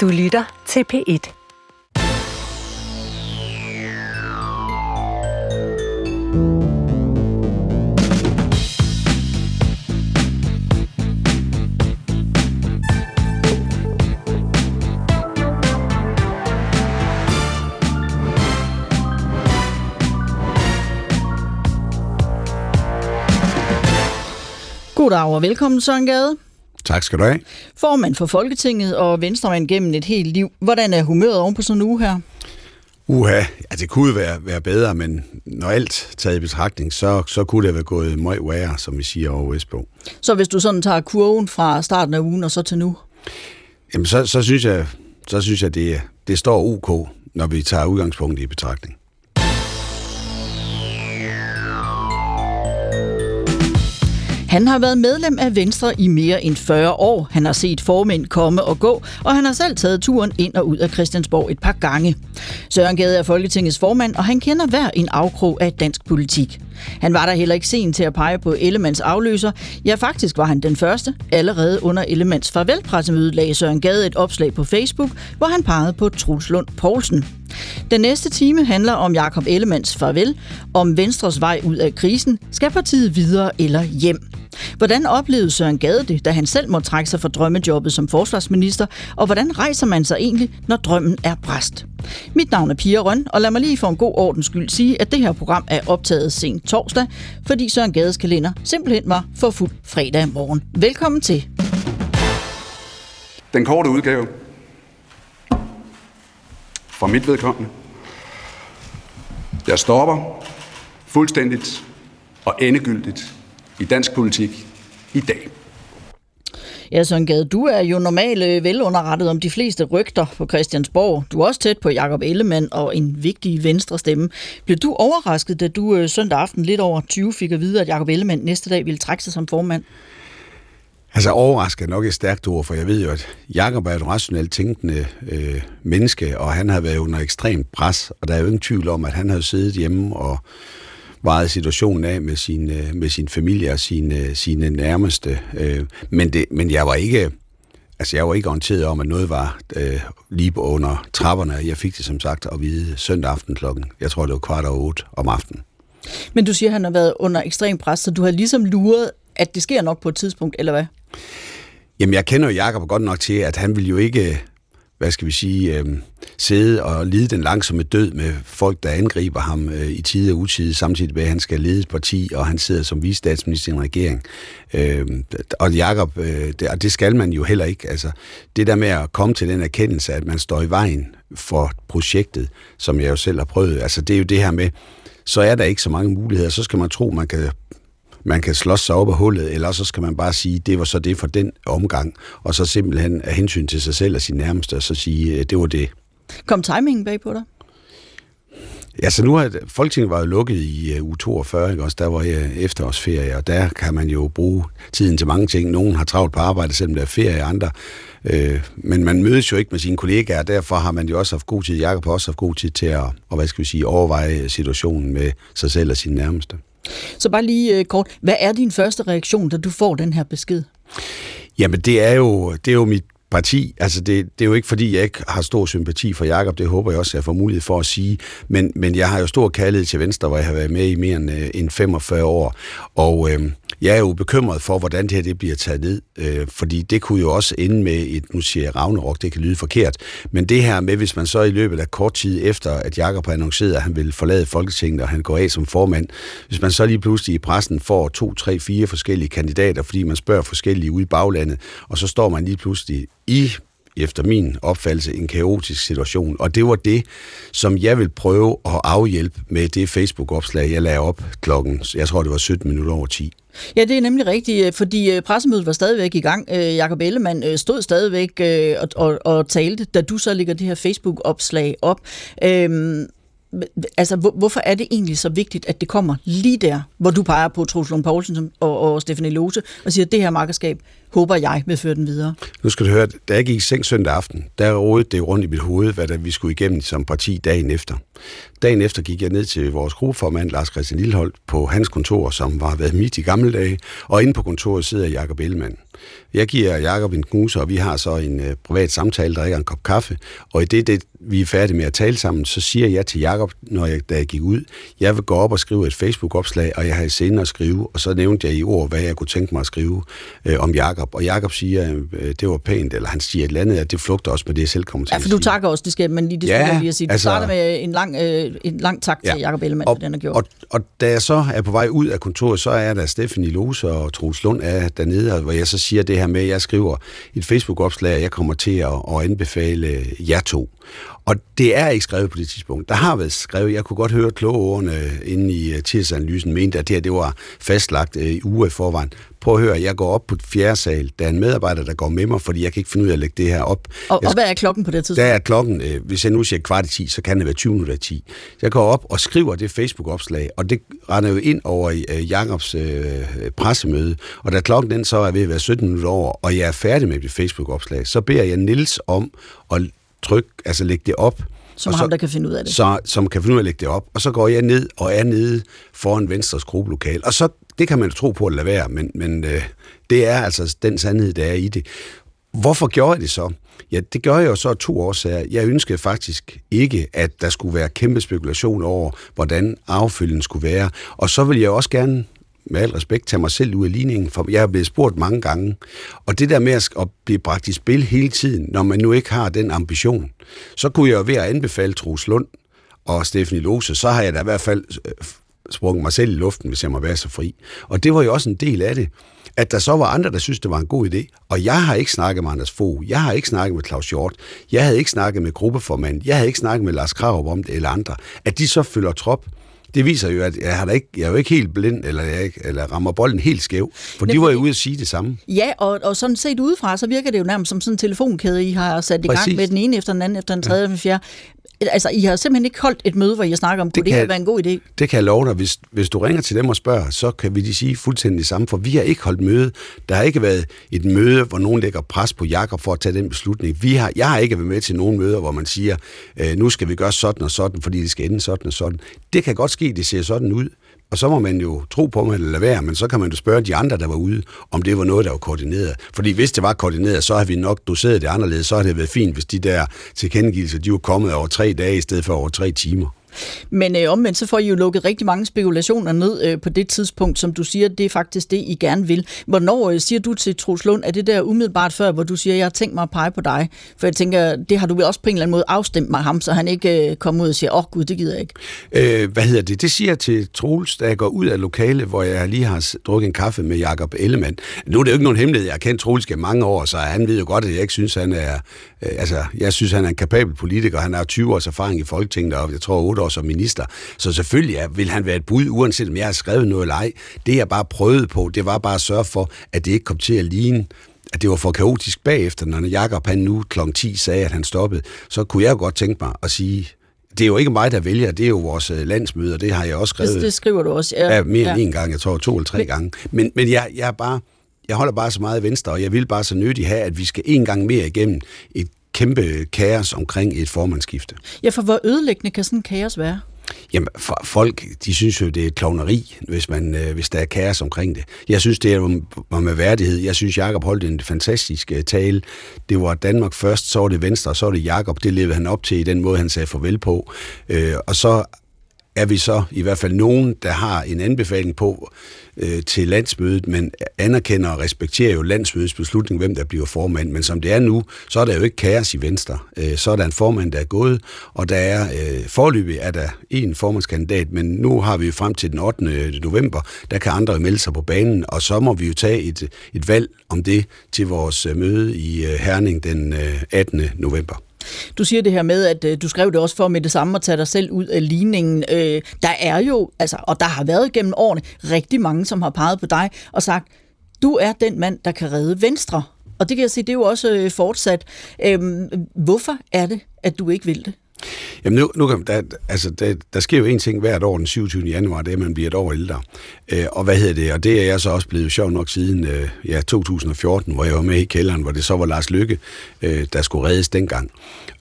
Du lytter til P1. Goddag og velkommen, Søren Gade. Tak skal du have. Formand for Folketinget og venstremand gennem et helt liv. Hvordan er humøret oven på sådan en uge her? Uha, ja, det kunne være, være bedre, men når alt taget i betragtning, så, så kunne det være gået meget værre, som vi siger over Vestbro. Så hvis du sådan tager kurven fra starten af ugen og så til nu? Jamen, så, så synes jeg, så synes jeg det, det står ok, når vi tager udgangspunkt i betragtning. Han har været medlem af Venstre i mere end 40 år. Han har set formænd komme og gå, og han har selv taget turen ind og ud af Christiansborg et par gange. Søren Gade er Folketingets formand, og han kender hver en afkrog af dansk politik. Han var der heller ikke sen til at pege på Ellemands afløser. Ja, faktisk var han den første. Allerede under Ellemands farvelpressemøde lagde Søren Gade et opslag på Facebook, hvor han pegede på Truls Lund Poulsen. Den næste time handler om Jakob Ellemands farvel, om Venstres vej ud af krisen, skal partiet videre eller hjem. Hvordan oplevede Søren Gade det, da han selv må trække sig fra drømmejobbet som forsvarsminister, og hvordan rejser man sig egentlig, når drømmen er bræst? Mit navn er Pia Røn, og lad mig lige for en god ordens skyld sige, at det her program er optaget sent torsdag, fordi Søren Gades kalender simpelthen var for fuld fredag morgen. Velkommen til. Den korte udgave fra mit vedkommende. Jeg stopper fuldstændigt og endegyldigt i dansk politik i dag. Ja, Søren Gade, du er jo normalt øh, velunderrettet om de fleste rygter på Christiansborg. Du er også tæt på Jakob Ellemann og en vigtig venstre stemme. Blev du overrasket, da du øh, søndag aften lidt over 20 fik at vide, at Jakob Ellemann næste dag ville trække sig som formand? Altså overrasket er nok et stærkt ord, for jeg ved jo, at Jakob er et rationelt tænkende øh, menneske, og han har været under ekstremt pres, og der er jo ingen tvivl om, at han har siddet hjemme og vejet situationen af med sin, øh, med sin familie og sine, sine nærmeste. Øh, men, det, men jeg var ikke... Altså, jeg var ikke orienteret om, at noget var øh, lige under trapperne. Jeg fik det som sagt at vide søndag aften klokken. Jeg tror, det var kvart over otte om aftenen. Men du siger, at han har været under ekstrem pres, så du har ligesom luret, at det sker nok på et tidspunkt, eller hvad? Jamen, jeg kender jo Jacob godt nok til, at han vil jo ikke, hvad skal vi sige, øh, sidde og lide den langsomme død med folk, der angriber ham øh, i tide og utide, samtidig med, at han skal lede et parti, og han sidder som visestatsminister i en regering. Øh, og Jacob, øh, det, og det skal man jo heller ikke. Altså, det der med at komme til den erkendelse, at man står i vejen for projektet, som jeg jo selv har prøvet, altså det er jo det her med, så er der ikke så mange muligheder. Så skal man tro, man kan man kan slås sig op af hullet, eller så skal man bare sige, det var så det for den omgang, og så simpelthen af hensyn til sig selv og sin nærmeste, og så sige, det var det. Kom timingen bag på dig? Ja, så nu har Folketinget var jo lukket i uh, uge 42, ikke? også der var jeg efterårsferie, og der kan man jo bruge tiden til mange ting. Nogen har travlt på arbejde, selvom der er ferie, andre. Øh, men man mødes jo ikke med sine kollegaer, og derfor har man jo også haft god tid, Jakob har også haft god tid til at, og hvad skal vi sige, overveje situationen med sig selv og sine nærmeste. Så bare lige øh, kort, hvad er din første reaktion, da du får den her besked? Jamen, det er jo, det er jo mit parti. Altså, det, det er jo ikke, fordi jeg ikke har stor sympati for Jakob. Det håber jeg også, at jeg får mulighed for at sige. Men, men jeg har jo stor kærlighed til Venstre, hvor jeg har været med i mere end, øh, end 45 år. Og øh, jeg er jo bekymret for, hvordan det her det bliver taget ned. Øh, fordi det kunne jo også ende med et, nu siger jeg Ragnarok, det kan lyde forkert. Men det her med, hvis man så i løbet af kort tid efter, at Jakob har annonceret, at han vil forlade Folketinget, og han går af som formand, hvis man så lige pludselig i pressen får to, tre, fire forskellige kandidater, fordi man spørger forskellige ude i baglandet, og så står man lige pludselig i efter min opfattelse, en kaotisk situation. Og det var det, som jeg vil prøve at afhjælpe med det Facebook-opslag, jeg lagde op klokken, jeg tror det var 17 minutter over 10. Ja, det er nemlig rigtigt, øh, fordi øh, pressemødet var stadigvæk i gang. Øh, Jakob Ellemann stod stadigvæk og, og, og talte, da du så lægger det her Facebook-opslag op. Øhm, altså, hvor, hvorfor er det egentlig så vigtigt, at det kommer lige der, hvor du peger på Truls Lund Poulsen og, og Stefanie Lose, og siger, at det her markedskab håber jeg, vil føre den videre. Nu skal du høre, da jeg gik i seng søndag aften, der rådede det rundt i mit hoved, hvad der vi skulle igennem som parti dagen efter. Dagen efter gik jeg ned til vores gruppeformand, Lars Christian Lilleholdt, på hans kontor, som var været midt i gamle dage, og inde på kontoret sidder Jakob Ellemann. Jeg giver Jakob en knuse, og vi har så en øh, privat samtale, der er en kop kaffe, og i det, det, vi er færdige med at tale sammen, så siger jeg til Jakob, når jeg, da jeg gik ud, jeg vil gå op og skrive et Facebook-opslag, og jeg har senere at skrive, og så nævnte jeg i ord, hvad jeg kunne tænke mig at skrive øh, om Jakob. Og Jakob siger, øh, det var pænt, eller han siger et eller andet, at det flugter også med det, jeg selv kommer til Ja, for du takker også, det skal man lige, det ja, jeg lige at sige. Du altså, starter med en lang, øh, en lang tak til ja, Jakob Ellemann, og, for den har gjort. Og, og da jeg så er på vej ud af kontoret, så er der Stephanie Lose og Troels Lund er dernede, hvor jeg så siger det her med, at jeg skriver et Facebook-opslag, at jeg kommer til at, at anbefale jer to. Og det er ikke skrevet på det tidspunkt. Der har været skrevet, jeg kunne godt høre klogeordene inde i uh, tirsanalysen, mente, at det her det var fastlagt uh, i uge i forvejen. Prøv at høre, jeg går op på fjerde sal. Der er en medarbejder, der går med mig, fordi jeg kan ikke finde ud af at lægge det her op. Og, jeg, og hvad er klokken på det tidspunkt? Der er klokken, øh, hvis jeg nu siger kvart i 10, så kan det være 20 minutter i 10. Jeg går op og skriver det Facebook-opslag, og det render jo ind over øh, Jakobs øh, pressemøde. Og da klokken den så er ved at være 17 minutter over, og jeg er færdig med det Facebook-opslag, så beder jeg Nils om at tryk, altså lægge det op. Som ham, der kan finde ud af det. Så, som kan finde ud af at lægge det op. Og så går jeg ned og er nede foran Venstres gruppelokal. Og så, det kan man tro på at lade være, men, men øh, det er altså den sandhed, der er i det. Hvorfor gjorde jeg det så? Ja, det gør jeg jo så af to årsager. Jeg ønskede faktisk ikke, at der skulle være kæmpe spekulation over, hvordan affølgen skulle være. Og så vil jeg også gerne med al respekt, tage mig selv ud af ligningen, for jeg er blevet spurgt mange gange. Og det der med at blive bragt i spil hele tiden, når man nu ikke har den ambition, så kunne jeg jo ved at anbefale Troels Lund og Stephanie Lose, så har jeg da i hvert fald øh, sprunget mig selv i luften, hvis jeg må være så fri. Og det var jo også en del af det, at der så var andre, der synes det var en god idé. Og jeg har ikke snakket med Anders Fogh, jeg har ikke snakket med Claus Hjort, jeg havde ikke snakket med gruppeformand, jeg havde ikke snakket med Lars Krav om det eller andre. At de så følger trop, det viser jo, at jeg, har da ikke, jeg er jo ikke helt blind, eller, jeg ikke, eller rammer bolden helt skæv, for de var jo ude at sige det samme. Ja, og, og sådan set udefra, så virker det jo nærmest som sådan en telefonkæde, I har sat i Præcis. gang med den ene efter den anden, efter den tredje, ja. den fjerde. Altså, I har simpelthen ikke holdt et møde, hvor I snakker om, det kunne det her være en god idé? Det kan jeg love dig. Hvis, hvis du ringer til dem og spørger, så kan vi de sige fuldstændig det samme, for vi har ikke holdt møde. Der har ikke været et møde, hvor nogen lægger pres på Jakob for at tage den beslutning. Vi har, jeg har ikke været med til nogen møder, hvor man siger, øh, nu skal vi gøre sådan og sådan, fordi det skal ende sådan og sådan. Det kan godt ske, det ser sådan ud. Og så må man jo tro på mig eller lader være, men så kan man jo spørge de andre, der var ude, om det var noget, der var koordineret. Fordi hvis det var koordineret, så har vi nok doseret det anderledes. Så har det været fint, hvis de der tilkendegivelser, de var kommet over tre dage i stedet for over tre timer. Men øh, omvendt så får I jo lukket rigtig mange spekulationer ned øh, på det tidspunkt, som du siger, det er faktisk det, I gerne vil. Hvornår øh, siger du til Troels Lund, er det der umiddelbart før, hvor du siger, jeg har tænkt mig at pege på dig? For jeg tænker, det har du vel også på en eller anden måde afstemt med ham, så han ikke øh, kommer ud og siger, åh oh, gud, det gider jeg ikke. Øh, hvad hedder det? Det siger jeg til Troels, da jeg går ud af lokale, hvor jeg lige har drukket en kaffe med Jakob Ellemann. Nu er det jo ikke nogen hemmelighed, jeg har kendt Troels gennem mange år, så han ved jo godt, at jeg ikke synes, han er, øh, altså, jeg synes, han er en kapabel politiker. Han har 20 års erfaring i Folketinget, og jeg tror 8 år som minister. Så selvfølgelig ja, vil han være et bud, uanset om jeg har skrevet noget eller ej. Det jeg bare prøvede på, det var bare at sørge for, at det ikke kom til at ligne at det var for kaotisk bagefter, når Jakob han nu kl. 10 sagde, at han stoppede, så kunne jeg jo godt tænke mig at sige, det er jo ikke mig, der vælger, det er jo vores øh, landsmøde, og det har jeg også skrevet. Det, det skriver du også, ja. ja mere ja. end en gang, jeg tror to eller tre men, gange. Men, men jeg, jeg er bare, jeg holder bare så meget venstre, og jeg vil bare så nødig have, at vi skal en gang mere igennem et kæmpe kaos omkring et formandsskifte. Ja, for hvor ødelæggende kan sådan en kaos være? Jamen, for folk, de synes jo, det er klovneri, hvis, man, øh, hvis der er kaos omkring det. Jeg synes, det er med værdighed. Jeg synes, Jakob holdt en fantastisk uh, tale. Det var Danmark først, så var det Venstre, og så var det Jakob. Det levede han op til i den måde, han sagde farvel på. Øh, og så er vi så i hvert fald nogen, der har en anbefaling på øh, til landsmødet, men anerkender og respekterer jo landsmødets beslutning, hvem der bliver formand. Men som det er nu, så er der jo ikke kaos i Venstre. Øh, så er der en formand, der er gået, og der er øh, forløbig er der en formandskandidat, men nu har vi jo frem til den 8. Øh, november, der kan andre melde sig på banen, og så må vi jo tage et, et valg om det til vores øh, møde i øh, Herning den øh, 18. november. Du siger det her med, at øh, du skrev det også for med det samme at tage dig selv ud af ligningen. Øh, der er jo, altså, og der har været gennem årene rigtig mange, som har peget på dig og sagt, du er den mand, der kan redde Venstre. Og det kan jeg sige, det er jo også øh, fortsat. Øhm, hvorfor er det, at du ikke vil det? Jamen nu, nu kan, der, altså, der, der sker jo en ting hvert år den 27. januar, det er, at man bliver et år ældre. Øh, og hvad hedder det? Og det er jeg så også blevet sjov nok siden øh, ja, 2014, hvor jeg var med i kælderen, hvor det så var Lars Lykke, øh, der skulle reddes dengang.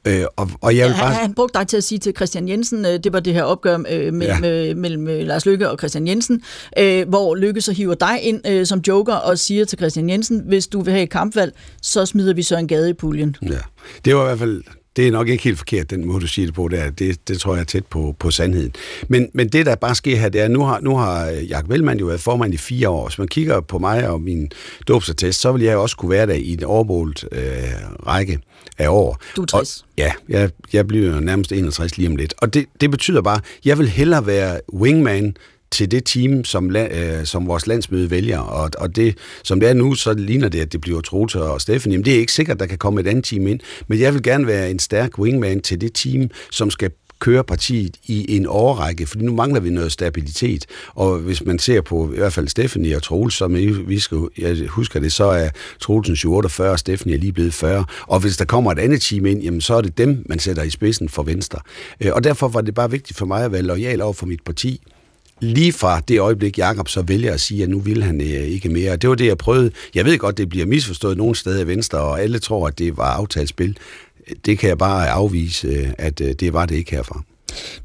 Øh, og, og jeg vil bare... Han, han brugte dig til at sige til Christian Jensen, øh, det var det her opgør øh, mellem, ja. øh, mellem øh, Lars Lykke og Christian Jensen, øh, hvor Lykke så hiver dig ind øh, som joker og siger til Christian Jensen, hvis du vil have et kampvalg, så smider vi så en gade i puljen. Ja, det var i hvert fald det er nok ikke helt forkert, den måde, du siger det på. Der. Det, det tror jeg er tæt på, på sandheden. Men, men det, der bare sker her, det er, nu har, nu har Jakob Vellemann jo været formand i fire år. Hvis man kigger på mig og min dåbsattest, så vil jeg også kunne være der i en overmålt øh, række af år. Du er 60. Og, ja, jeg, jeg bliver nærmest 61 lige om lidt. Og det, det betyder bare, jeg vil hellere være wingman til det team, som, øh, som vores landsmøde vælger. Og, og det, som det er nu, så ligner det, at det bliver Troels og Steffen. Jamen, det er ikke sikkert, der kan komme et andet team ind, men jeg vil gerne være en stærk wingman til det team, som skal køre partiet i en årrække, for nu mangler vi noget stabilitet. Og hvis man ser på i hvert fald Stephanie og Troels, som vi skal, jeg husker det, så er Troelsen 48, og Stephanie er lige blevet 40. Og hvis der kommer et andet team ind, jamen så er det dem, man sætter i spidsen for Venstre. Øh, og derfor var det bare vigtigt for mig at være lojal over for mit parti lige fra det øjeblik, Jakob så vælger at sige, at nu vil han øh, ikke mere. Det var det, jeg prøvede. Jeg ved godt, det bliver misforstået nogle steder i Venstre, og alle tror, at det var aftalt spil. Det kan jeg bare afvise, øh, at øh, det var det ikke herfra.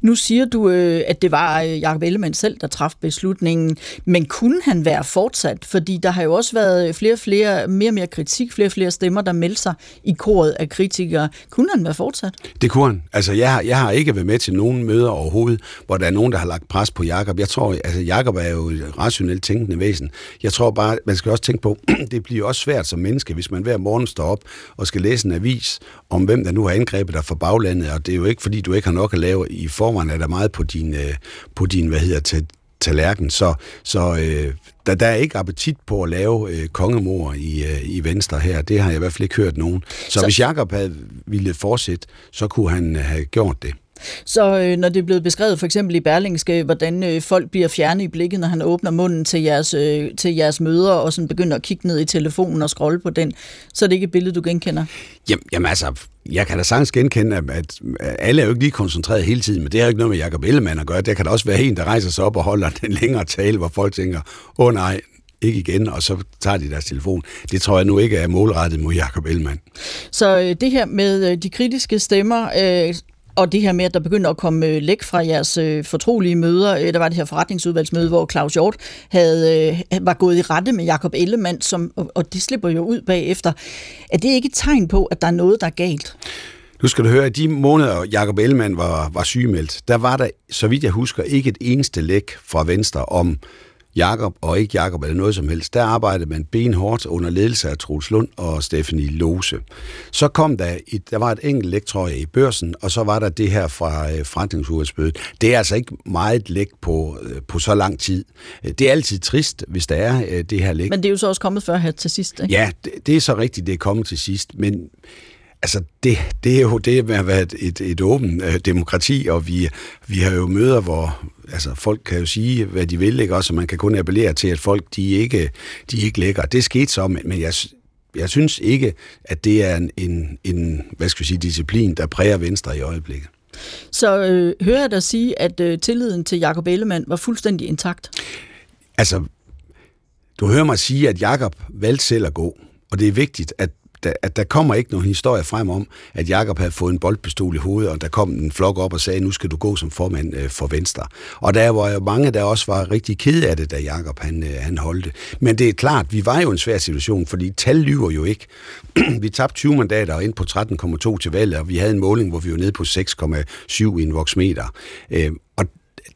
Nu siger du, øh, at det var øh, Jacob Ellemann selv, der traf beslutningen, men kunne han være fortsat? Fordi der har jo også været flere og flere, mere og mere kritik, flere og flere stemmer, der melder sig i koret af kritikere. Kunne han være fortsat? Det kunne han. Altså, jeg har, jeg har ikke været med til nogen møder overhovedet, hvor der er nogen, der har lagt pres på Jakob. Jeg tror, altså Jakob er jo et rationelt tænkende væsen. Jeg tror bare, man skal også tænke på, det bliver også svært som menneske, hvis man hver morgen står op og skal læse en avis om, hvem der nu har angrebet dig fra baglandet, og det er jo ikke, fordi du ikke har nok at lave i forvejen er der meget på din, øh, på din hvad hedder til, tallerken, så, så øh, der, der er ikke appetit på at lave øh, kongemor i, øh, i Venstre her. Det har jeg i hvert fald ikke hørt nogen. Så, så hvis Jakob havde ville fortsætte, så kunne han øh, have gjort det. Så øh, når det er blevet beskrevet for eksempel i Berlingske, hvordan øh, folk bliver fjernet i blikket, når han åbner munden til jeres, øh, til jeres møder, og sådan begynder at kigge ned i telefonen og scrolle på den, så er det ikke et billede, du genkender? Jamen, jamen altså, jeg kan da sagtens genkende, at alle er jo ikke lige koncentreret hele tiden, men det har jo ikke noget med Jacob Ellemann at gøre. Det kan da også være en, der rejser sig op og holder den længere tale, hvor folk tænker, åh oh, nej, ikke igen, og så tager de deres telefon. Det tror jeg nu ikke er målrettet mod Jacob Ellemann. Så øh, det her med øh, de kritiske stemmer, øh, og det her med, at der begynder at komme øh, læk fra jeres øh, fortrolige møder. Øh, der var det her forretningsudvalgsmøde, hvor Claus Hjort havde, var gået i rette med Jakob Ellemann, som, og, og det slipper jo ud bagefter. Er det ikke et tegn på, at der er noget, der er galt? Nu skal du høre, at de måneder, Jakob Ellemann var, var sygemeldt, der var der, så vidt jeg husker, ikke et eneste læk fra Venstre om Jakob og ikke Jakob eller noget som helst. Der arbejdede man benhårdt under ledelse af Troels Lund og Stephanie Lose. Så kom der, et, der var et enkelt læk, tror jeg, i børsen, og så var der det her fra øh, forretningsudvalgsbødet. Det er altså ikke meget læk på, øh, på så lang tid. Det er altid trist, hvis der er øh, det her læk. Men det er jo så også kommet før her til sidst, ikke? Ja, det, det er så rigtigt, det er kommet til sidst, men Altså, det, det er jo det med at være et, et, et åbent øh, demokrati, og vi, vi har jo møder, hvor altså, folk kan jo sige, hvad de vil, ikke? Også, man kan kun appellere til, at folk, de ikke, de ikke lægger. Det skete så, men jeg, jeg synes ikke, at det er en, en, en hvad skal vi sige, disciplin, der præger Venstre i øjeblikket. Så øh, hører jeg dig sige, at øh, tilliden til Jakob Ellemann var fuldstændig intakt? Altså, du hører mig sige, at Jakob valgte selv at gå, og det er vigtigt, at der, at der kommer ikke nogen historie frem om, at Jakob havde fået en boldpistol i hovedet, og der kom en flok op og sagde, nu skal du gå som formand øh, for Venstre. Og der var jo mange, der også var rigtig kede af det, da Jakob han, øh, han holdte. Men det er klart, vi var jo i en svær situation, fordi tal lyver jo ikke. vi tabte 20 mandater og ind på 13,2 til valget, og vi havde en måling, hvor vi var nede på 6,7 i en voksmeter. Øh, og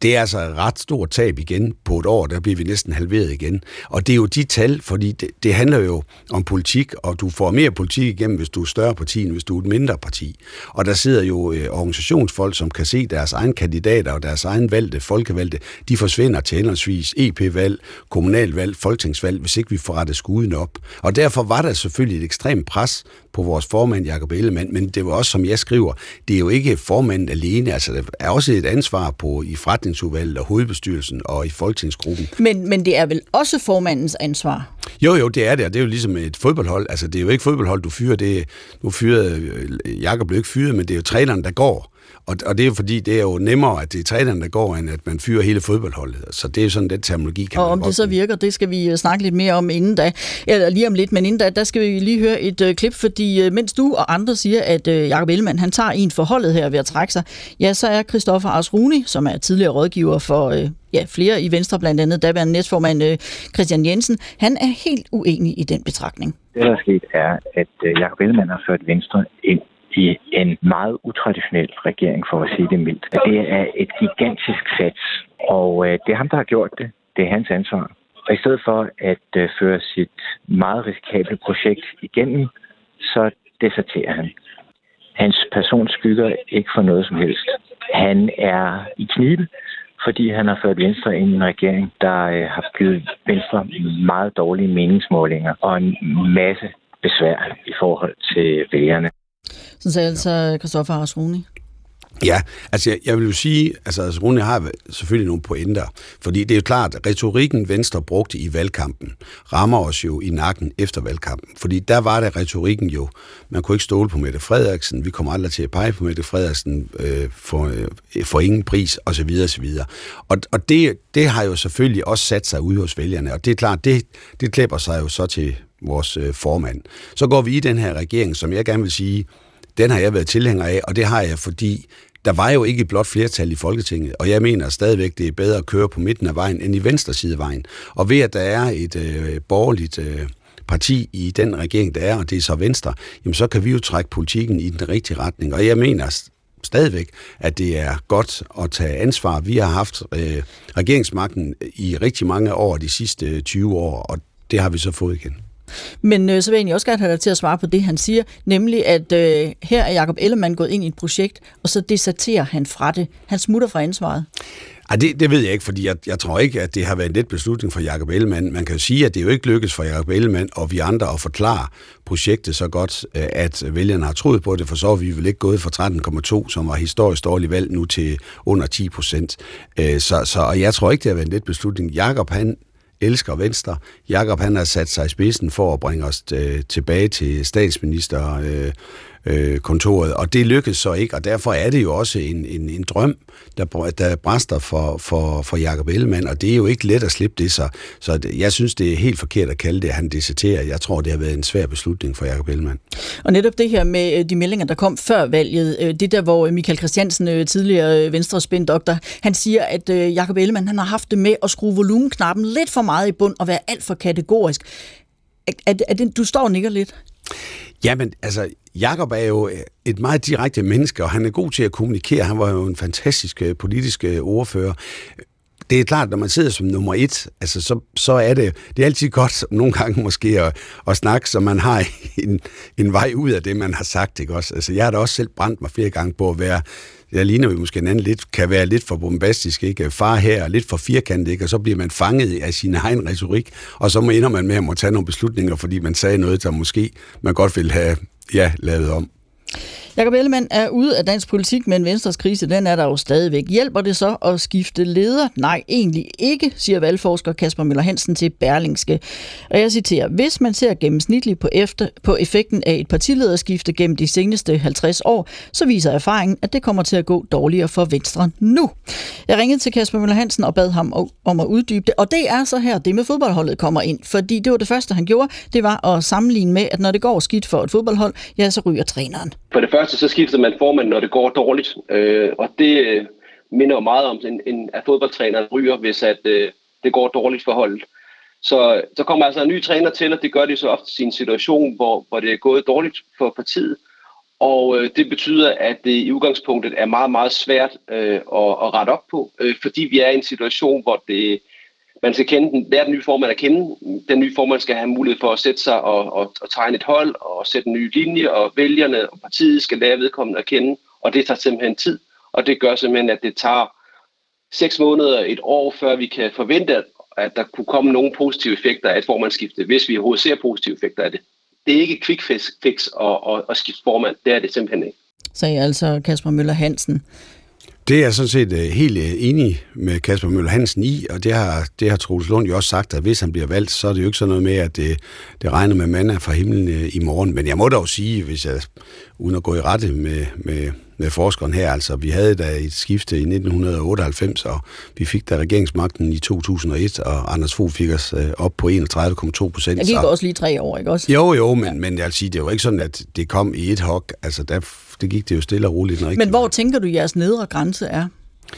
det er altså et ret stort tab igen på et år, der bliver vi næsten halveret igen. Og det er jo de tal, fordi det, det handler jo om politik, og du får mere politik igennem, hvis du er større parti, end hvis du er et mindre parti. Og der sidder jo øh, organisationsfolk, som kan se deres egne kandidater og deres egen valgte, folkevalgte, de forsvinder til henholdsvis EP-valg, kommunalvalg, folketingsvalg, hvis ikke vi får rettet skuden op. Og derfor var der selvfølgelig et ekstremt pres på vores formand, Jakob Ellemann, men det var også, som jeg skriver, det er jo ikke formanden alene, altså der er også et ansvar på i forretningsudvalget og hovedbestyrelsen og i folketingsgruppen. Men, men det er vel også formandens ansvar? Jo, jo, det er det, og det er jo ligesom et fodboldhold. Altså, det er jo ikke fodboldhold, du fyrer. Det, nu fyrer øh, Jakob blev ikke fyret, men det er jo træneren, der går. Og, og det er jo fordi, det er jo nemmere, at det er træneren, der går, end at man fyrer hele fodboldholdet. Så det er jo sådan, den terminologi kan Og om det så virker, det skal vi øh, snakke lidt mere om inden da. Eller lige om lidt, men inden da, der skal vi lige høre et øh, klip, fordi øh, mens du og andre siger, at øh, Jacob Ellemann, han tager en forholdet her ved at trække sig, ja, så er Christoffer Arsruni, som er tidligere rådgiver for øh, ja, flere i Venstre, blandt andet daværende næstformand øh, Christian Jensen, han er helt uenig i den betragtning. Det, der er sket, er, at øh, Jacob Ellemann har ført Venstre ind i en meget utraditionel regering, for at sige det mildt. Det er et gigantisk sats, og øh, det er ham, der har gjort det. Det er hans ansvar. Og i stedet for at øh, føre sit meget risikable projekt igennem, så deserterer han. Hans person skygger ikke for noget som helst. Han er i knibe, fordi han har ført Venstre ind i en regering, der øh, har givet Venstre meget dårlige meningsmålinger og en masse besvær i forhold til vælgerne. Sådan sagde altså Christoffer Arsruni. Ja, altså jeg, jeg vil jo sige, altså, altså Rune har selvfølgelig nogle pointer, fordi det er jo klart, at retorikken Venstre brugte i valgkampen rammer os jo i nakken efter valgkampen, fordi der var det retorikken jo, man kunne ikke stole på Mette Frederiksen, vi kommer aldrig til at pege på Mette Frederiksen øh, for, øh, for ingen pris, osv. osv. Og, og det, det har jo selvfølgelig også sat sig ud hos vælgerne, og det er klart, det, det klæber sig jo så til vores øh, formand. Så går vi i den her regering, som jeg gerne vil sige, den har jeg været tilhænger af, og det har jeg, fordi der var jo ikke et blot flertal i Folketinget, og jeg mener stadigvæk, det er bedre at køre på midten af vejen end i venstre side af vejen. Og ved at der er et øh, borgerligt øh, parti i den regering, der er, og det er så venstre, jamen så kan vi jo trække politikken i den rigtige retning. Og jeg mener stadigvæk, at det er godt at tage ansvar. Vi har haft øh, regeringsmagten i rigtig mange år de sidste øh, 20 år, og det har vi så fået igen. Men øh, så vil jeg egentlig også gerne have dig til at svare på det, han siger, nemlig at øh, her er Jacob Ellemann gået ind i et projekt, og så deserterer han fra det. Han smutter fra ansvaret. Ej, det, det ved jeg ikke, fordi jeg, jeg tror ikke, at det har været en let beslutning for Jacob Ellemann. Man kan jo sige, at det jo ikke lykkedes for Jacob Ellemann og vi andre at forklare projektet så godt, øh, at vælgerne har troet på det, for så er vi vel ikke gået fra 13,2, som var historisk dårlig valg, nu til under 10 procent. Øh, så, så og jeg tror ikke, det har været en let beslutning. Jacob, han elsker Venstre. Jakob han har sat sig i spidsen for at bringe os øh, tilbage til statsminister øh, øh, kontoret, og det lykkedes så ikke, og derfor er det jo også en, en, en drøm, der, der bræster for, for, for Jacob Ellemann, og det er jo ikke let at slippe det, så, så jeg synes, det er helt forkert at kalde det, at han deserterer. Jeg tror, det har været en svær beslutning for Jacob Ellemann. Og netop det her med øh, de meldinger, der kom før valget, øh, det der, hvor øh, Michael Christiansen, tidligere Venstre spindoktor, han siger, at Jacob Ellemann han har haft det med at skrue volumenknappen lidt for meget i bund og være alt for kategorisk. Er, er det, du står og nikker lidt. Jamen, altså, Jakob er jo øh, et meget direkte menneske, og han er god til at kommunikere. Han var jo en fantastisk øh, politisk øh, ordfører. Det er klart, når man sidder som nummer et, altså så, så er det, det er altid godt nogle gange måske at, at snakke, så man har en, en vej ud af det, man har sagt. Ikke også? Altså, jeg har da også selv brændt mig flere gange på at være jeg ligner jo måske en anden lidt, kan være lidt for bombastisk, ikke? Far her, lidt for firkantet, ikke? Og så bliver man fanget af sin egen retorik, og så må ender man med at må tage nogle beslutninger, fordi man sagde noget, der måske man godt ville have ja, lavet om. Jakob Ellemann er ude af dansk politik, men Venstres krise, den er der jo stadigvæk. Hjælper det så at skifte leder? Nej, egentlig ikke, siger valgforsker Kasper Møller Hansen til Berlingske. Og jeg citerer, hvis man ser gennemsnitligt på, efter, på effekten af et partilederskifte gennem de seneste 50 år, så viser erfaringen, at det kommer til at gå dårligere for Venstre nu. Jeg ringede til Kasper Møller Hansen og bad ham om at uddybe det, og det er så her, det med fodboldholdet kommer ind, fordi det var det første, han gjorde, det var at sammenligne med, at når det går skidt for et fodboldhold, ja, så ryger træneren. For det første så skifter man formand, når det går dårligt. Øh, og det øh, minder jo meget om, en, en, at fodboldtræneren ryger, hvis at, øh, det går dårligt for holdet. Så, så kommer altså en ny træner til, og det gør det så ofte i en situation, hvor, hvor det er gået dårligt for partiet. Og øh, det betyder, at det i udgangspunktet er meget, meget svært øh, at, at rette op på, øh, fordi vi er i en situation, hvor det man skal kende den, lære den nye formand at kende. Den nye formand skal have mulighed for at sætte sig og, og, og tegne et hold og sætte en ny linje, og vælgerne og partiet skal lære vedkommende at kende, og det tager simpelthen tid. Og det gør simpelthen, at det tager seks måneder, et år, før vi kan forvente, at der kunne komme nogle positive effekter af et formandsskifte, hvis vi overhovedet ser positive effekter af det. Det er ikke quick fix at, at, at skifte formand, det er det simpelthen ikke. Sagde altså Kasper Møller Hansen. Det er jeg sådan set øh, helt øh, enig med Kasper Møller Hansen i, og det har, det har Troels Lund jo også sagt, at hvis han bliver valgt, så er det jo ikke sådan noget med, at det, det regner med manna fra himlen øh, i morgen. Men jeg må dog sige, hvis jeg, uden at gå i rette med, med, med forskeren her. Altså, vi havde da et skifte i 1998, og vi fik da regeringsmagten i 2001, og Anders Fogh fik os op på 31,2 procent. Jeg gik så... også lige tre år, ikke også? Jo, jo, men, men jeg vil sige, det var ikke sådan, at det kom i et hok. Altså, der, det gik det jo stille og roligt. Men hvor tænker du, jeres nedre grænse er?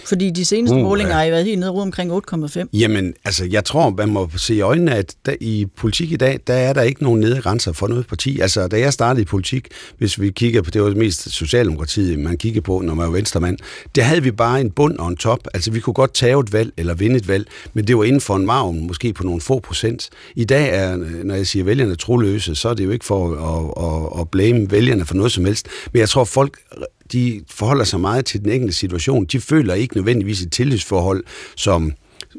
Fordi de seneste uh, målinger har været helt nede omkring 8,5. Jamen, altså, jeg tror, man må se i øjnene, at der, i politik i dag, der er der ikke nogen nedre grænser for noget parti. Altså, da jeg startede i politik, hvis vi kigger på, det var det mest Socialdemokratiet, man kigger på, når man var venstremand, der havde vi bare en bund og en top. Altså, vi kunne godt tage et valg eller vinde et valg, men det var inden for en margen, måske på nogle få procent. I dag er, når jeg siger vælgerne troløse, så er det jo ikke for at, at, at blame vælgerne for noget som helst. Men jeg tror, folk de forholder sig meget til den enkelte situation. De føler ikke nødvendigvis et tillidsforhold som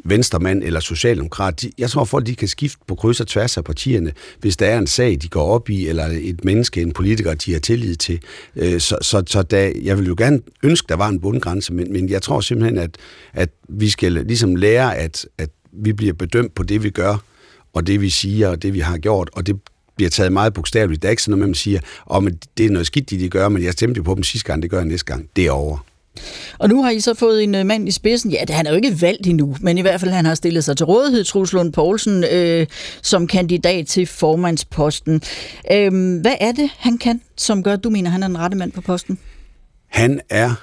venstremand eller socialdemokrat. Jeg tror, folk de kan skifte på kryds og tværs af partierne, hvis der er en sag, de går op i, eller et menneske, en politiker, de har tillid til. Øh, så, så, så da, jeg vil jo gerne ønske, der var en bundgrænse, men, men jeg tror simpelthen, at, at vi skal ligesom lære, at, at vi bliver bedømt på det, vi gør, og det, vi siger, og det, vi har gjort, og det, bliver taget meget bogstaveligt. Det er ikke sådan noget, man siger, om oh, det er noget skidt, de, de gør, men jeg stemte på dem sidste gang, det gør jeg næste gang. Det er over. Og nu har I så fået en uh, mand i spidsen. Ja, han er jo ikke valgt endnu, men i hvert fald han har stillet sig til rådighed, Truls Lund Poulsen, øh, som kandidat til formandsposten. Øh, hvad er det, han kan, som gør, at du mener, han er den rette mand på posten? Han er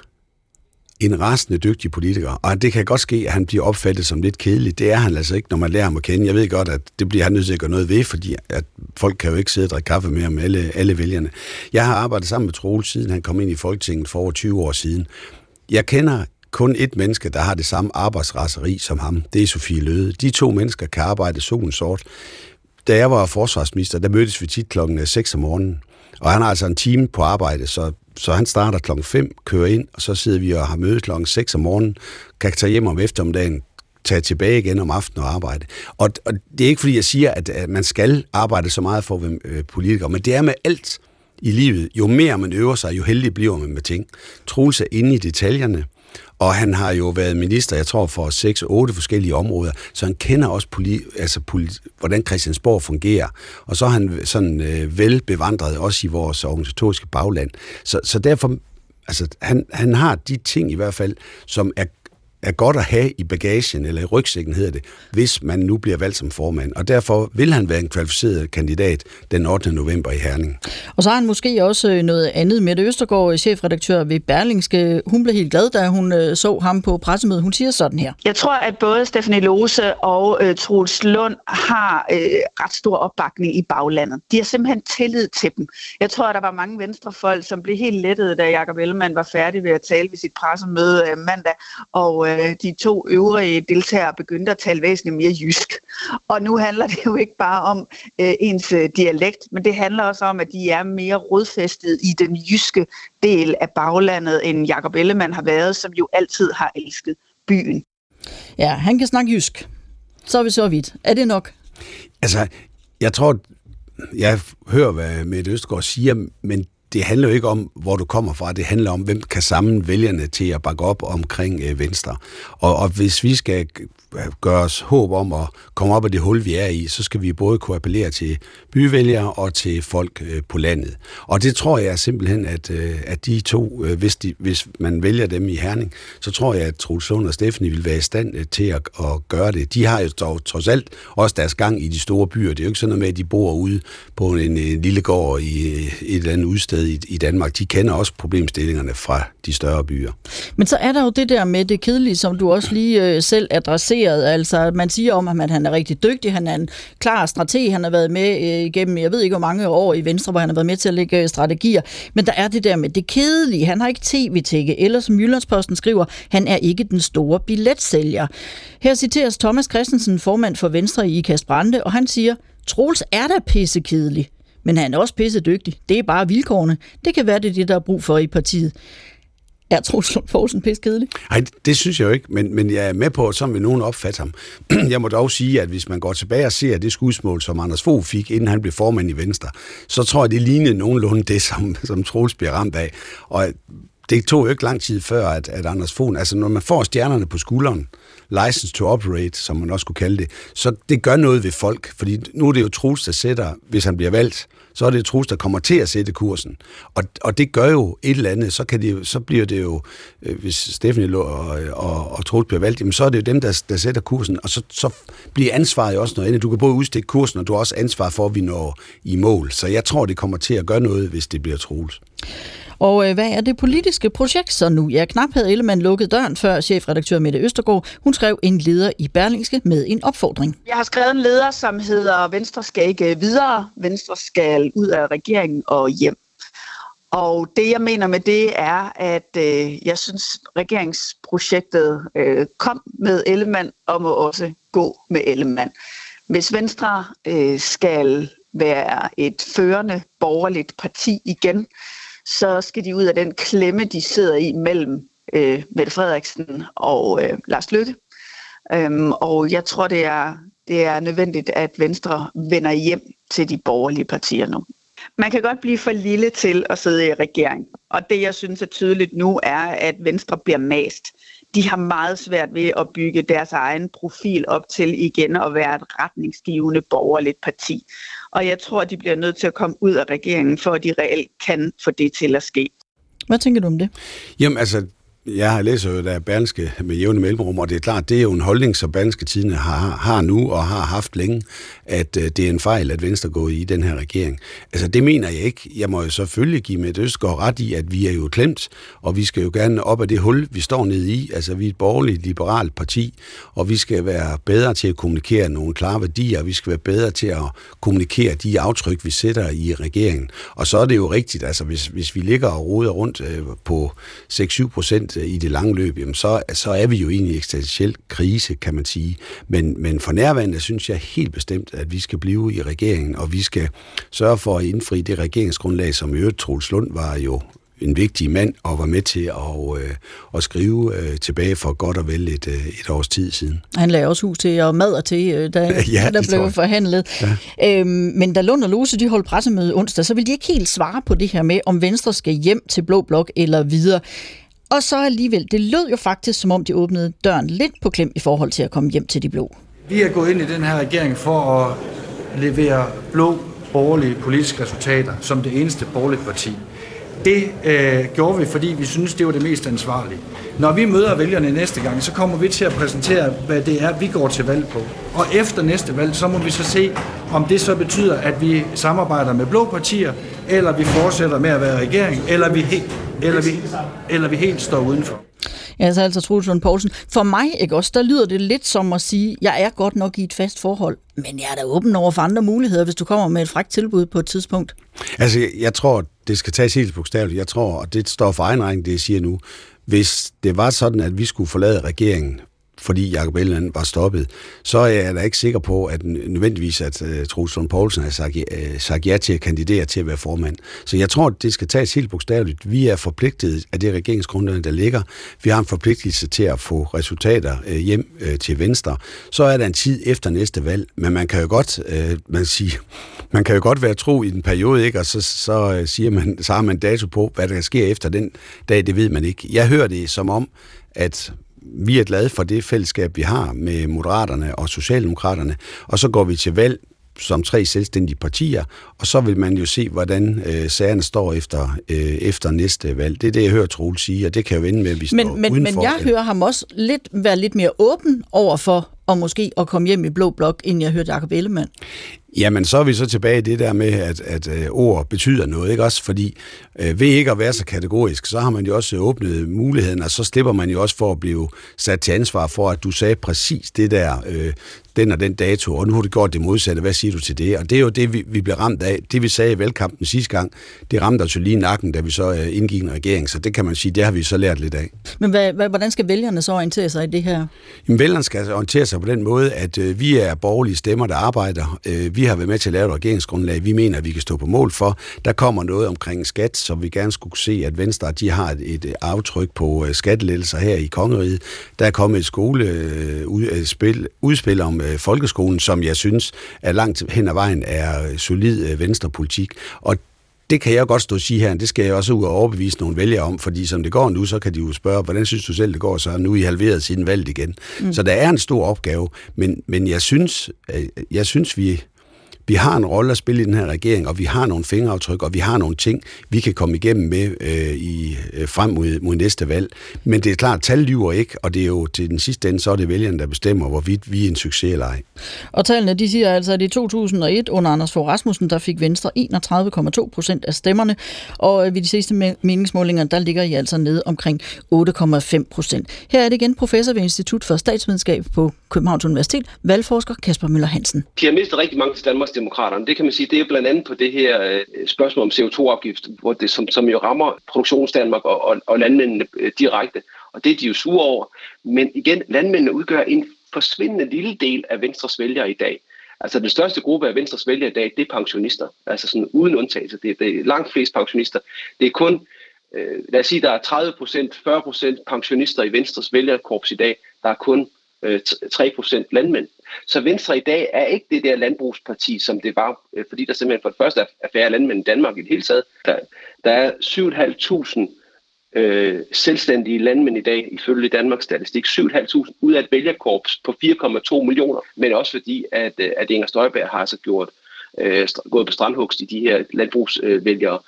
en rasende dygtig politiker, og det kan godt ske, at han bliver opfattet som lidt kedelig. Det er han altså ikke, når man lærer ham at kende. Jeg ved godt, at det bliver han nødt til at gøre noget ved, fordi at folk kan jo ikke sidde og drikke kaffe med med alle, alle vælgerne. Jeg har arbejdet sammen med Troel, siden han kom ind i Folketinget for over 20 år siden. Jeg kender kun et menneske, der har det samme arbejdsraseri som ham. Det er Sofie Løde. De to mennesker kan arbejde solen sort. Da jeg var forsvarsminister, der mødtes vi tit klokken 6 om morgenen. Og han har altså en time på arbejde, så så han starter klokken 5, kører ind, og så sidder vi og har møde klokken 6 om morgenen, kan tage hjem om eftermiddagen, tage tilbage igen om aftenen og arbejde. Og, og det er ikke fordi, jeg siger, at, at man skal arbejde så meget for at være øh, politiker, men det er med alt i livet. Jo mere man øver sig, jo heldig bliver man med ting. Troels er inde i detaljerne, og han har jo været minister, jeg tror, for 6-8 forskellige områder, så han kender også, poli, altså poli, hvordan Christiansborg fungerer. Og så er han sådan øh, velbevandret også i vores organisatoriske bagland. Så, så derfor, altså, han, han har de ting i hvert fald, som er er godt at have i bagagen, eller i rygsækken hedder det, hvis man nu bliver valgt som formand. Og derfor vil han være en kvalificeret kandidat den 8. november i Herning. Og så har han måske også øh, noget andet. Mette Østergaard, chefredaktør ved Berlingske, hun blev helt glad, da hun øh, så ham på pressemødet. Hun siger sådan her. Jeg tror, at både Stefanie Lose og uh, Troels Lund har uh, ret stor opbakning i baglandet. De har simpelthen tillid til dem. Jeg tror, at der var mange venstrefolk, som blev helt lettede, da Jacob Ellemann var færdig ved at tale ved sit pressemøde uh, mandag, og øh, de to øvrige deltagere begyndte at tale væsentligt mere jysk. Og nu handler det jo ikke bare om øh, ens øh, dialekt, men det handler også om, at de er mere rodfæstet i den jyske del af baglandet, end Jakob Ellemann har været, som jo altid har elsket byen. Ja, han kan snakke jysk. Så er vi så vidt. Er det nok? Altså, jeg tror, jeg hører, hvad Mette Østgaard siger, men det handler jo ikke om, hvor du kommer fra. Det handler om, hvem kan sammen vælgerne til at bakke op omkring øh, Venstre. Og, og hvis vi skal gøre os håb om at komme op af det hul, vi er i, så skal vi både kunne appellere til byvælgere og til folk øh, på landet. Og det tror jeg simpelthen, at, øh, at de to, øh, hvis, de, hvis man vælger dem i Herning, så tror jeg, at Troels og Stephanie vil være i stand øh, til at, at gøre det. De har jo dog, trods alt også deres gang i de store byer. Det er jo ikke sådan noget med, at de bor ude på en, en lille gård i øh, et eller andet udsted i, i Danmark. De kender også problemstillingerne fra de større byer. Men så er der jo det der med det kedelige, som du også lige øh, selv adresserede. Altså, man siger om, at han er rigtig dygtig, han er en klar strateg, han har været med øh, igennem, jeg ved ikke hvor mange år i Venstre, hvor han har været med til at lægge øh, strategier. Men der er det der med det kedelige. Han har ikke tv-tække, eller som Jyllandsposten skriver, han er ikke den store billetsælger. Her citeres Thomas Christensen, formand for Venstre i Ikast Brande, og han siger, Troels er da pissekedelig, men han er også pisse dygtig. Det er bare vilkårene. Det kan være, det er det, der er brug for i partiet. Er Troels Lund Poulsen piskedelig? Nej, det synes jeg jo ikke, men, men jeg er med på, at som vil nogen opfatte ham. jeg må dog sige, at hvis man går tilbage og ser det skudsmål, som Anders Fogh fik, inden han blev formand i Venstre, så tror jeg, det lignede nogenlunde det, som, som Troels bliver ramt af. Og det tog jo ikke lang tid før, at, at Anders Fogh, altså når man får stjernerne på skulderen, license to operate, som man også kunne kalde det, så det gør noget ved folk, fordi nu er det jo Troels, der sætter, hvis han bliver valgt, så er det Troels, der kommer til at sætte kursen. Og, og det gør jo et eller andet, så, kan det, så bliver det jo, øh, hvis Stephanie og, og, og Troels bliver valgt, jamen, så er det jo dem, der, der sætter kursen, og så, så bliver ansvaret jo også noget andet. Du kan både udstikke kursen, og du har også ansvar for, at vi når i mål. Så jeg tror, det kommer til at gøre noget, hvis det bliver Troels. Og øh, hvad er det politiske projekt så nu? Ja, knap havde Ellemann lukket døren, før chefredaktør Mette Østergaard, hun skrev en leder i Berlingske med en opfordring. Jeg har skrevet en leder, som hedder Venstre skal ikke videre, Venstre skal ud af regeringen og hjem. Og det, jeg mener med det, er, at øh, jeg synes, regeringsprojektet øh, kom med Ellemann og må også gå med Ellemann. Hvis Venstre øh, skal være et førende borgerligt parti igen, så skal de ud af den klemme, de sidder i mellem øh, Mette Frederiksen og øh, Lars Løkke. Øhm, og jeg tror, det er, det er nødvendigt, at Venstre vender hjem til de borgerlige partier nu. Man kan godt blive for lille til at sidde i regering. Og det, jeg synes er tydeligt nu, er, at Venstre bliver mast. De har meget svært ved at bygge deres egen profil op til igen at være et retningsgivende borgerligt parti. Og jeg tror, de bliver nødt til at komme ud af regeringen, for at de reelt kan få det til at ske. Hvad tænker du om det? Jamen altså, jeg har læst jo, der er Berlingske med jævne mellemrum, og det er klart, det er jo en holdning, som Berlingske Tidene har, har nu og har haft længe, at øh, det er en fejl, at Venstre går i den her regering. Altså, det mener jeg ikke. Jeg må jo selvfølgelig give med Østgaard ret i, at vi er jo klemt, og vi skal jo gerne op af det hul, vi står nede i. Altså, vi er et borgerligt, liberalt parti, og vi skal være bedre til at kommunikere nogle klare værdier, og vi skal være bedre til at kommunikere de aftryk, vi sætter i regeringen. Og så er det jo rigtigt, altså, hvis, hvis vi ligger og roder rundt øh, på 6-7 procent i det lange løb, jamen så, så er vi jo egentlig i eksistentiel krise, kan man sige. Men, men for nærværende synes jeg helt bestemt, at vi skal blive i regeringen, og vi skal sørge for at indfri det regeringsgrundlag, som i øvrigt Troels Lund var jo en vigtig mand og var med til at, øh, at skrive øh, tilbage for godt og vel et, øh, et års tid siden. Han lagde også hus til og mad til, øh, da, ja, der blev forhandlet. Ja. Øhm, men da Lund og Lose de holdt pressemøde onsdag, så ville de ikke helt svare på det her med, om Venstre skal hjem til Blå Blok eller videre. Og så alligevel, det lød jo faktisk, som om de åbnede døren lidt på klem i forhold til at komme hjem til de blå. Vi er gået ind i den her regering for at levere blå borgerlige politiske resultater som det eneste borgerlige parti. Det øh, gjorde vi, fordi vi synes, det var det mest ansvarlige. Når vi møder vælgerne næste gang, så kommer vi til at præsentere, hvad det er, vi går til valg på. Og efter næste valg, så må vi så se, om det så betyder, at vi samarbejder med blå partier, eller vi fortsætter med at være regering, eller vi helt, eller vi, eller vi helt står udenfor. Ja, så altså Troels Lund Poulsen. For mig, ikke også, der lyder det lidt som at sige, jeg er godt nok i et fast forhold, men jeg er da åben over for andre muligheder, hvis du kommer med et frækt tilbud på et tidspunkt. Altså, jeg tror, det skal tages helt bogstaveligt. Jeg tror, og det står for egen regning, det jeg siger nu, hvis det var sådan, at vi skulle forlade regeringen fordi Jacob Ellemann var stoppet, så er jeg da ikke sikker på, at nødvendigvis, at uh, Troels Lund Poulsen har sagt, uh, sagt ja til at kandidere til at være formand. Så jeg tror, det skal tages helt bogstaveligt. Vi er forpligtet af det regeringsgrundlag, der ligger. Vi har en forpligtelse til at få resultater uh, hjem uh, til Venstre. Så er der en tid efter næste valg, men man kan jo godt, uh, man sige, man kan jo godt være tro i den periode, ikke? og så, så, uh, siger man, så har man dato på, hvad der sker efter den dag, det ved man ikke. Jeg hører det som om, at vi er glade for det fællesskab, vi har med Moderaterne og Socialdemokraterne, og så går vi til valg som tre selvstændige partier, og så vil man jo se, hvordan øh, sagerne står efter, øh, efter næste valg. Det er det, jeg hører Troels sige, og det kan jo ende med, at vi men, står men, udenfor. Men jeg hører ham også lidt, være lidt mere åben over for og måske at komme hjem i Blå Blok, inden jeg hørte Jacob Ellemann. Jamen, så er vi så tilbage i det der med, at, at øh, ord betyder noget, ikke også? Fordi øh, ved ikke at være så kategorisk, så har man jo også åbnet muligheden, og så slipper man jo også for at blive sat til ansvar for, at du sagde præcis det der, øh, den og den dato, og nu har du gjort det modsatte, hvad siger du til det? Og det er jo det, vi, vi blev ramt af. Det vi sagde i valgkampen sidste gang, det ramte os jo lige nakken, da vi så øh, indgik en regering, så det kan man sige, det har vi så lært lidt af. Men hvad, hvad, hvordan skal vælgerne så orientere sig i det her? Jamen, vælgerne skal orientere sig på den måde, at øh, vi er borgerlige stemmer, der arbejder. Øh, vi har været med til at lave et regeringsgrundlag, vi mener, at vi kan stå på mål for. Der kommer noget omkring skat, som vi gerne skulle se, at Venstre de har et, et aftryk på øh, skattelettelser her i Kongeriget. Der er kommet et skoleudspil øh, udspil om øh, folkeskolen, som jeg synes er langt hen ad vejen er solid øh, venstrepolitik. Og det kan jeg godt stå og sige her, det skal jeg også ud og overbevise nogle vælgere om, fordi som det går nu, så kan de jo spørge, hvordan synes du selv, det går så? Nu er I halveret siden valget igen. Mm. Så der er en stor opgave, men, men jeg synes, jeg synes vi, vi har en rolle at spille i den her regering, og vi har nogle fingeraftryk, og vi har nogle ting, vi kan komme igennem med øh, i, øh, frem mod, mod næste valg. Men det er klart, tal lyver ikke, og det er jo til den sidste ende, så er det vælgerne, der bestemmer, hvorvidt vi er en succes eller ej. Og tallene, de siger altså, at i 2001 under Anders Fogh Rasmussen, der fik Venstre 31,2 procent af stemmerne, og øh, ved de sidste meningsmålinger, der ligger I altså nede omkring 8,5 procent. Her er det igen professor ved Institut for Statsvidenskab på Københavns Universitet, valgforsker Kasper Møller Hansen. De har mistet rigtig mange til Danmarks Demokraterne. Det kan man sige, det er blandt andet på det her øh, spørgsmål om CO2-afgift, hvor det, som, som jo rammer produktionsdanmark og, og, og landmændene øh, direkte. Og det er de jo sure over. Men igen, landmændene udgør en forsvindende lille del af Venstres vælgere i dag. Altså den største gruppe af Venstres vælgere i dag, det er pensionister. Altså sådan uden undtagelse. Det, det er langt flest pensionister. Det er kun, øh, lad os sige, der er 30 procent, 40 procent pensionister i Venstres vælgerkorps i dag. Der er kun Øh, 3% landmænd. Så Venstre i dag er ikke det der landbrugsparti, som det var, øh, fordi der simpelthen for det første er færre landmænd i Danmark i det hele taget. Der, der er 7.500 øh, selvstændige landmænd i dag, ifølge Danmarks Statistik, 7.500 ud af et vælgerkorps på 4,2 millioner, men også fordi, at, øh, at Inger Støjberg har så gjort, øh, gået på strandhugst i de her landbrugsvælgere.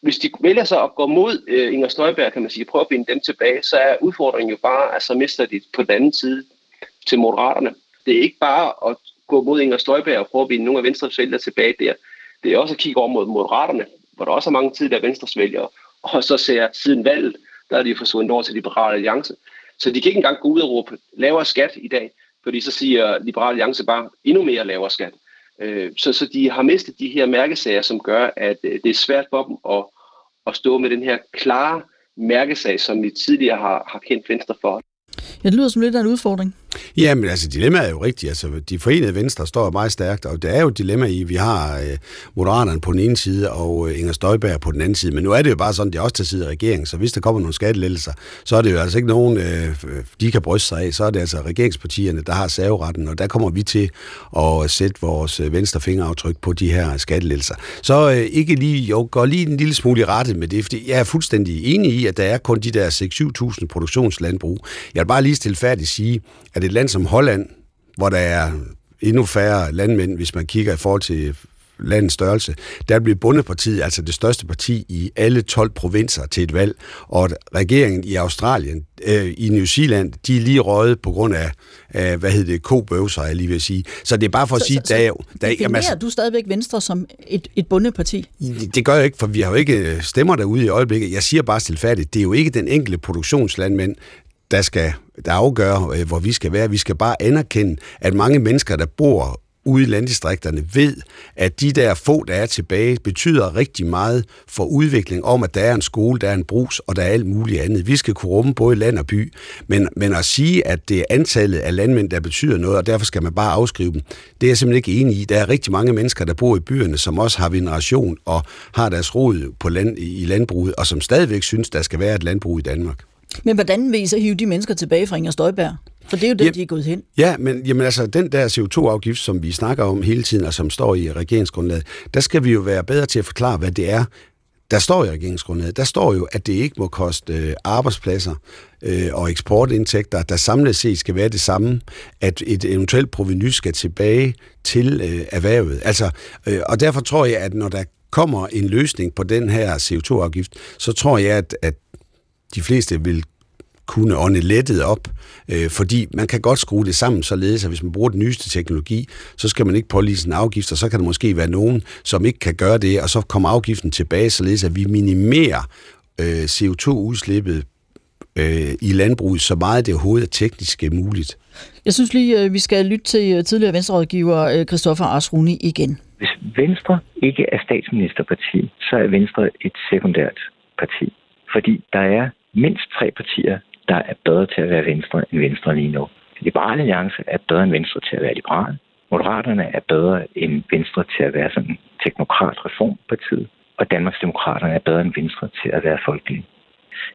Hvis de vælger sig at gå mod øh, Inger Støjberg, kan man sige, prøve at vinde dem tilbage, så er udfordringen jo bare, at så mister de på den anden side til moderaterne. Det er ikke bare at gå mod Inger Støjberg og prøve at vinde nogle af Venstres vælgere tilbage der. Det er også at kigge over mod moderaterne, hvor der også er mange tidligere Venstres vælgere, og så ser siden valget, der er de forsvundet over til Liberale Alliance. Så de kan ikke engang gå ud og råbe lavere skat i dag, fordi så siger Liberale Alliance bare endnu mere lavere skat. Øh, så, så de har mistet de her mærkesager, som gør, at øh, det er svært for dem at, at stå med den her klare mærkesag, som vi tidligere har, har kendt Venstre for. Ja, det lyder som lidt af en udfordring. Ja, men altså dilemmaet er jo rigtigt. Altså, de forenede venstre står meget stærkt, og det er jo et dilemma i, vi har øh, Moderaterne på den ene side, og øh, Inger Støjberg på den anden side. Men nu er det jo bare sådan, det er også til side af regeringen, så hvis der kommer nogle skattelettelser, så er det jo altså ikke nogen, øh, øh de kan bryste sig af. Så er det altså regeringspartierne, der har saveretten, og der kommer vi til at sætte vores øh, venstre fingeraftryk på de her skattelettelser. Så øh, ikke lige, jo, går lige en lille smule i rette med det, fordi jeg er fuldstændig enig i, at der er kun de der 6-7.000 produktionslandbrug. Jeg vil bare lige stilfærdigt sige, at et land som Holland, hvor der er endnu færre landmænd, hvis man kigger i forhold til landets størrelse, der bliver bundepartiet, altså det største parti i alle 12 provinser til et valg, og regeringen i Australien, øh, i New Zealand, de er lige røget på grund af, af hvad hedder det, kobøvser, jeg lige vil sige. Så det er bare for at så, sige, så, der er Der, jamen, altså, du stadigvæk Venstre som et, et bundeparti? Det, det gør jeg ikke, for vi har jo ikke stemmer derude i øjeblikket. Jeg siger bare stilfærdigt, det er jo ikke den enkelte produktionslandmænd, der skal der afgør, øh, hvor vi skal være. Vi skal bare anerkende, at mange mennesker, der bor ude i landdistrikterne, ved, at de der få, der er tilbage, betyder rigtig meget for udvikling om, at der er en skole, der er en brus, og der er alt muligt andet. Vi skal kunne rumme både land og by, men, men at sige, at det er antallet af landmænd, der betyder noget, og derfor skal man bare afskrive dem, det er jeg simpelthen ikke enig i. Der er rigtig mange mennesker, der bor i byerne, som også har veneration og har deres rod på land, i landbruget, og som stadigvæk synes, der skal være et landbrug i Danmark. Men hvordan vil I så hive de mennesker tilbage fra Inger Støjberg? For det er jo det, ja, de er gået hen. Ja, men jamen, altså, den der CO2-afgift, som vi snakker om hele tiden, og som står i regeringsgrundlaget, der skal vi jo være bedre til at forklare, hvad det er, der står i regeringsgrundlaget. Der står jo, at det ikke må koste øh, arbejdspladser øh, og eksportindtægter, der samlet set skal være det samme, at et eventuelt proveny skal tilbage til øh, erhvervet. Altså, øh, og derfor tror jeg, at når der kommer en løsning på den her CO2-afgift, så tror jeg, at, at de fleste vil kunne ånde lettet op, øh, fordi man kan godt skrue det sammen således, at hvis man bruger den nyeste teknologi, så skal man ikke pålige en afgift, og så kan der måske være nogen, som ikke kan gøre det, og så kommer afgiften tilbage, således at vi minimerer øh, CO2-udslippet øh, i landbruget så meget det overhovedet er teknisk muligt. Jeg synes lige, øh, vi skal lytte til øh, tidligere venstrerådgiver øh, Christoffer Arsruni igen. Hvis Venstre ikke er statsministerparti, så er Venstre et sekundært parti. Fordi der er mindst tre partier, der er bedre til at være Venstre end Venstre lige nu. Liberale Alliance er bedre end Venstre til at være liberal. Moderaterne er bedre end Venstre til at være sådan teknokrat reformpartiet. Og Danmarks Demokraterne er bedre end Venstre til at være folkelige.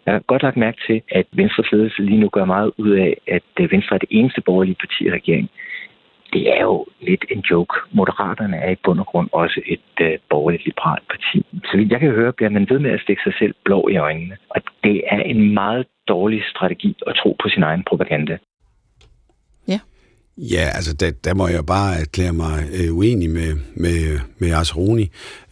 Jeg har godt lagt mærke til, at Venstres ledelse lige nu gør meget ud af, at øh, Venstre er det eneste borgerlige parti i regeringen det er jo lidt en joke. Moderaterne er i bund og grund også et øh, borgerligt liberalt parti. Så vidt jeg kan høre, bliver man ved med at stikke sig selv blå i øjnene. Og det er en meget dårlig strategi at tro på sin egen propaganda. Ja. Ja, altså der, der må jeg bare erklære mig øh, uenig med, med, med Asroni.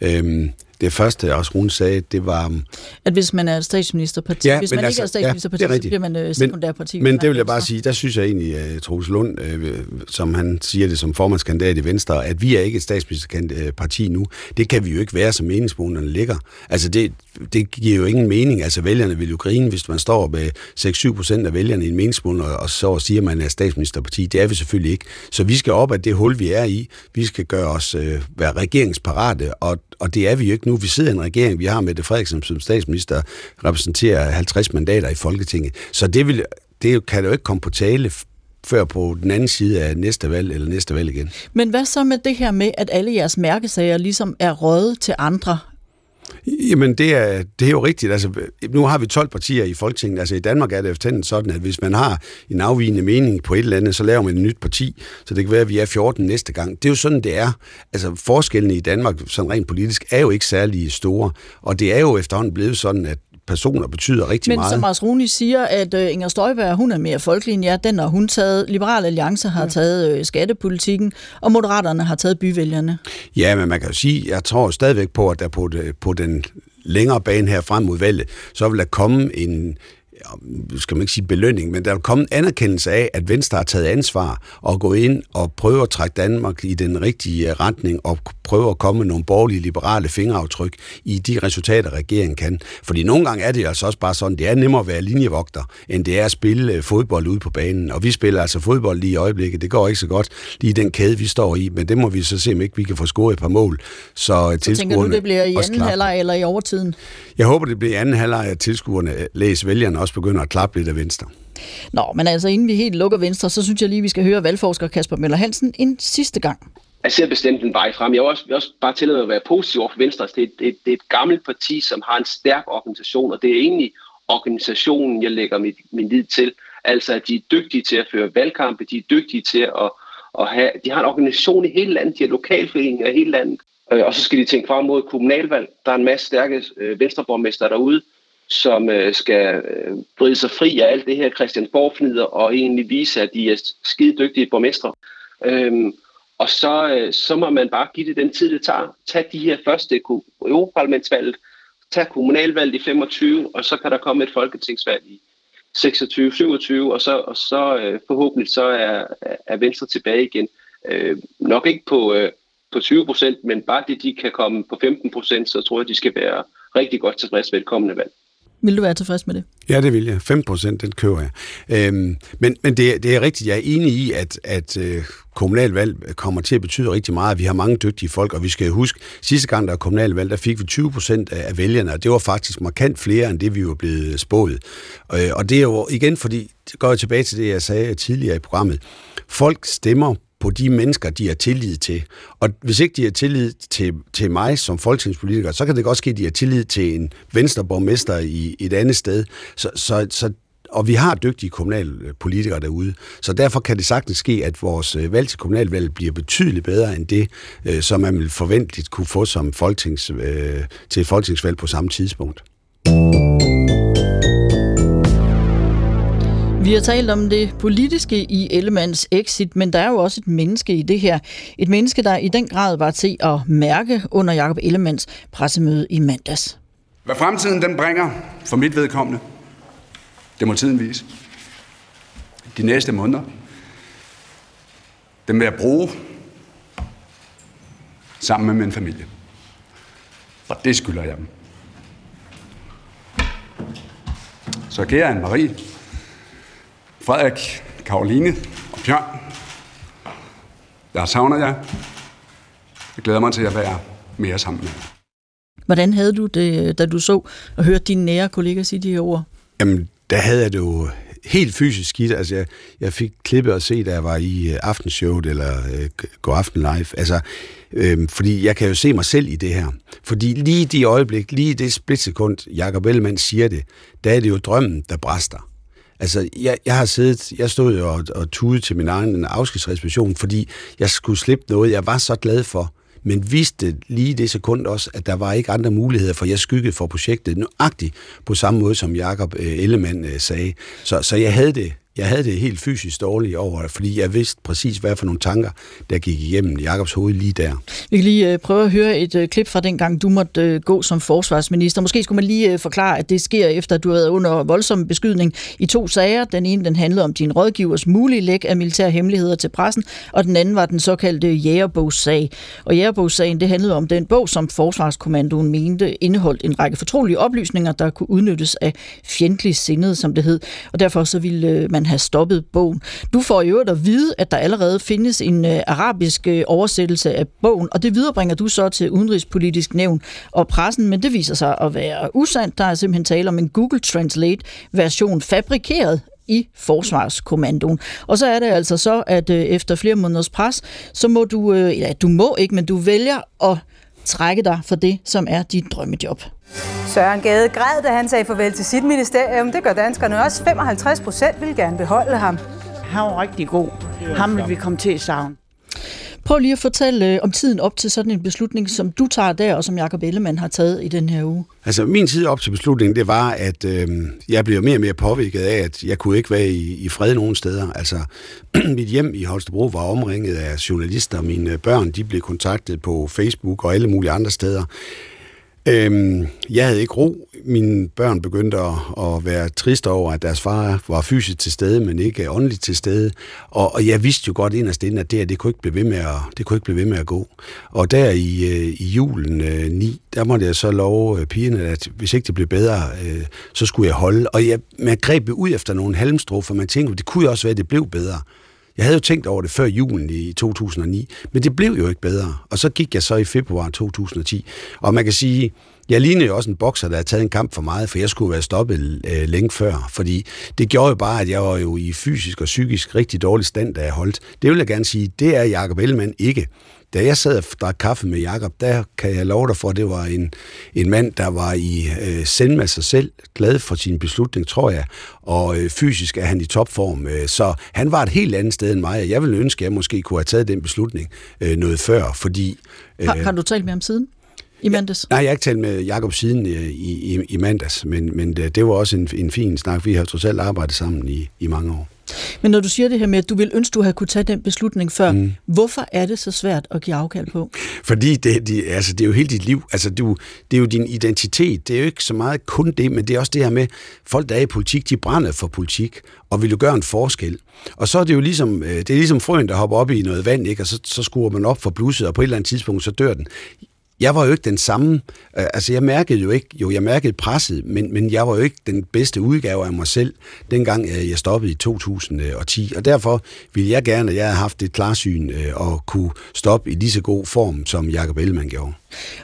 Øhm, det første, Asrun sagde, det var... At hvis man er statsministerparti, ja, hvis man altså, ikke er statsministerparti, ja, så bliver man øh, sekundærparti. Men, men det vil jeg bare sige, der synes jeg egentlig, at Troels Lund, øh, som han siger det som formandskandidat i Venstre, at vi er ikke et statsministerparti nu. Det kan vi jo ikke være, som meningsmålene ligger. Altså det, det giver jo ingen mening. Altså vælgerne vil jo grine, hvis man står med 6-7 procent af vælgerne i en meningsmål, og så siger, at man er statsministerparti. Det er vi selvfølgelig ikke. Så vi skal op af det hul, vi er i. Vi skal gøre os øh, være regeringsparate, og, og det er vi jo ikke nu nu. Vi sidder i en regering, vi har Mette Frederiksen som statsminister, repræsenterer 50 mandater i Folketinget. Så det, vil, det kan jo ikke komme på tale før på den anden side af næste valg eller næste valg igen. Men hvad så med det her med, at alle jeres mærkesager ligesom er røget til andre? Jamen, det er, det er jo rigtigt. Altså, nu har vi 12 partier i Folketinget. Altså, i Danmark er det efterhånden sådan, at hvis man har en afvigende mening på et eller andet, så laver man et nyt parti. Så det kan være, at vi er 14 næste gang. Det er jo sådan, det er. Altså, forskellene i Danmark, sådan rent politisk, er jo ikke særlig store. Og det er jo efterhånden blevet sådan, at personer betyder rigtig Men meget. Men som Mars Rune siger, at uh, Inger Støjberg, hun er mere folkelig end jer, den har hun taget. Liberal Alliance har ja. taget uh, skattepolitikken, og Moderaterne har taget byvælgerne. Ja, men man kan jo sige, jeg tror stadigvæk på, at der på, det, på den længere bane her frem mod valget, så vil der komme en, skal man ikke sige belønning, men der vil komme en anerkendelse af, at Venstre har taget ansvar og gå ind og prøve at trække Danmark i den rigtige retning og prøve at komme med nogle borgerlige liberale fingeraftryk i de resultater, regeringen kan. Fordi nogle gange er det altså også bare sådan, det er nemmere at være linjevogter, end det er at spille øh, fodbold ude på banen. Og vi spiller altså fodbold lige i øjeblikket. Det går ikke så godt lige den kæde, vi står i, men det må vi så se, om ikke vi kan få scoret et par mål. Så, så tænker du, det bliver i anden halvleg eller i overtiden? Jeg håber, det bliver i anden halvleg, at tilskuerne læser vælgerne også begynder at klappe lidt af Venstre. Nå, men altså inden vi helt lukker Venstre, så synes jeg lige, vi skal høre valgforsker Kasper Møller Hansen en sidste gang. Jeg ser bestemt en vej frem. Jeg vil også, vil også bare tillade mig at være positiv over for Venstre. Det er, det, det er et gammelt parti, som har en stærk organisation, og det er egentlig organisationen, jeg lægger mit, min lid til. Altså, at de er dygtige til at føre valgkampe, de er dygtige til at, at have, de har en organisation i hele landet, de har lokalforeninger i hele landet, øh, og så skal de tænke frem mod kommunalvalg. Der er en masse stærke øh, venstreborgmester derude, som øh, skal øh, bryde sig fri af alt det her Christiansborg-fnider og egentlig vise, at de er skide dygtige borgmestre. Øhm, og så, øh, så må man bare give det den tid, det tager. Tag de her første Europaparlamentsvalget, tag kommunalvalget i 25, og så kan der komme et folketingsvalg i 26, 27, og så, og så øh, forhåbentlig så er, er Venstre tilbage igen. Øh, nok ikke på, øh, på 20 procent, men bare det, de kan komme på 15 procent, så tror jeg, de skal være rigtig godt tilfreds ved et kommende valg. Vil du være tilfreds med det? Ja, det vil jeg. 5 procent, den køber jeg. Øhm, men men det, det er rigtigt. Jeg er enig i, at, at øh, kommunalvalg kommer til at betyde rigtig meget. Vi har mange dygtige folk, og vi skal huske, sidste gang der var kommunalvalg, der fik vi 20 procent af vælgerne, og det var faktisk markant flere, end det vi var blevet spået. Øh, og det er jo igen, fordi, det går jeg tilbage til det, jeg sagde tidligere i programmet, folk stemmer på de mennesker, de har tillid til. Og hvis ikke de har tillid til, til mig som folketingspolitiker, så kan det godt ske, at de har tillid til en venstreborgmester i et andet sted. Så, så, så og vi har dygtige kommunalpolitikere derude, så derfor kan det sagtens ske, at vores øh, valg til kommunalvalg bliver betydeligt bedre end det, øh, som man vil forventeligt kunne få som folketings, øh, til et folketingsvalg på samme tidspunkt. Vi har talt om det politiske i Ellemands exit, men der er jo også et menneske i det her. Et menneske, der i den grad var til at mærke under Jakob Ellemands pressemøde i mandags. Hvad fremtiden den bringer for mit vedkommende, det må tiden vise. De næste måneder, dem vil jeg bruge sammen med min familie. Og det skylder jeg dem. Så kære Anne-Marie, Frederik, Karoline og Bjørn. Jeg savner jer. Jeg glæder mig til at være mere sammen med jer. Hvordan havde du det, da du så og hørte dine nære kolleger sige de her ord? Jamen, der havde jeg det jo helt fysisk skidt. Altså, jeg, jeg fik klippet at se, da jeg var i uh, aftenshowet eller uh, Go Aften Live. Altså, øh, fordi jeg kan jo se mig selv i det her. Fordi lige i de øjeblik, lige i det splitsekund, Jacob Ellemann siger det, der er det jo drømmen, der bræster. Altså, jeg, jeg har siddet, jeg stod jo og, og tude til min egen afskedsreservation, fordi jeg skulle slippe noget, jeg var så glad for, men vidste lige det sekund også, at der var ikke andre muligheder, for jeg skyggede for projektet nøjagtigt på samme måde, som Jakob øh, Ellemann øh, sagde. Så, så jeg havde det jeg havde det helt fysisk dårligt over, fordi jeg vidste præcis, hvad for nogle tanker, der gik igennem Jakobs hoved lige der. Vi kan lige øh, prøve at høre et øh, klip fra den gang, du måtte øh, gå som forsvarsminister. Måske skulle man lige forklare, at det sker efter, at du har været under voldsom beskydning i to sager. Den ene den handlede om din rådgivers mulige læk af militære hemmeligheder til pressen, og den anden var den såkaldte jægerbogssag. Og jægerbogssagen, det handlede om den bog, som Forsvarskommandoen mente indeholdt en række fortrolige oplysninger, der kunne udnyttes af fjendtlig sindet, som det hed. Og derfor så ville man have stoppet bogen. Du får jo at vide, at der allerede findes en øh, arabisk øh, oversættelse af bogen, og det viderebringer du så til Udenrigspolitisk Nævn og pressen, men det viser sig at være usandt. Der er simpelthen tale om en Google Translate-version fabrikeret i Forsvarskommandoen. Og så er det altså så, at øh, efter flere måneders pres, så må du, øh, ja, du må ikke, men du vælger at trække dig for det, som er dit drømmejob. Søren Gade græd, da han sagde farvel til sit ministerium. Det gør danskerne også. 55 procent vil gerne beholde ham. Han var rigtig god. Ham vil vi komme til at savne. Prøv lige at fortælle øh, om tiden op til sådan en beslutning, som du tager der, og som Jacob Ellemann har taget i den her uge. Altså, min tid op til beslutningen, det var, at øh, jeg blev mere og mere påvirket af, at jeg kunne ikke være i, i fred nogen steder. Altså, mit hjem i Holstebro var omringet af journalister, mine børn, de blev kontaktet på Facebook og alle mulige andre steder. Øhm, jeg havde ikke ro. Mine børn begyndte at, at være triste over, at deres far var fysisk til stede, men ikke åndeligt til stede. Og, og jeg vidste jo godt inderst inden, at det her, det kunne ikke blive ved med at, det kunne ikke blive ved med at gå. Og der i, øh, i julen øh, 9, der måtte jeg så love øh, pigerne, at hvis ikke det blev bedre, øh, så skulle jeg holde. Og jeg, man greb ud efter nogle halmstrå, for man tænkte, det kunne jo også være, at det blev bedre. Jeg havde jo tænkt over det før julen i 2009, men det blev jo ikke bedre. Og så gik jeg så i februar 2010. Og man kan sige, jeg lignede jo også en bokser, der havde taget en kamp for meget, for jeg skulle være stoppet øh, længe før. Fordi det gjorde jo bare, at jeg var jo i fysisk og psykisk rigtig dårlig stand, da jeg holdt. Det vil jeg gerne sige, det er Jacob Ellemann ikke. Da jeg sad og drak kaffe med Jakob, der kan jeg love dig for, at det var en, en mand, der var i øh, send med sig selv, glad for sin beslutning, tror jeg, og øh, fysisk er han i topform. Øh, så han var et helt andet sted end mig, jeg ville ønske, at jeg måske kunne have taget den beslutning øh, noget før, fordi... Øh, har, har du talt med ham siden? i mandags? Ja, nej, jeg har ikke talt med Jakob siden i, i, i mandags, men, men det, det var også en, en fin snak. Vi har trods alt arbejdet sammen i, i mange år. Men når du siger det her med, at du vil ønske, du havde kunne tage den beslutning før, mm. hvorfor er det så svært at give afkald på? Fordi det, det, altså, det er jo hele dit liv. Altså, du, det er jo din identitet. Det er jo ikke så meget kun det, men det er også det her med, folk, der er i politik, de brænder for politik, og vil jo gøre en forskel. Og så er det jo ligesom, øh, det er ligesom frøen, der hopper op i noget vand, ikke? og så, så skruer man op for blusset, og på et eller andet tidspunkt, så dør den jeg var jo ikke den samme. Øh, altså, jeg mærkede jo ikke, jo, jeg mærkede presset, men, men jeg var jo ikke den bedste udgave af mig selv, dengang øh, jeg stoppede i 2010. Og derfor ville jeg gerne, at jeg havde haft et klarsyn øh, og kunne stoppe i lige så god form, som Jacob Ellemann gjorde.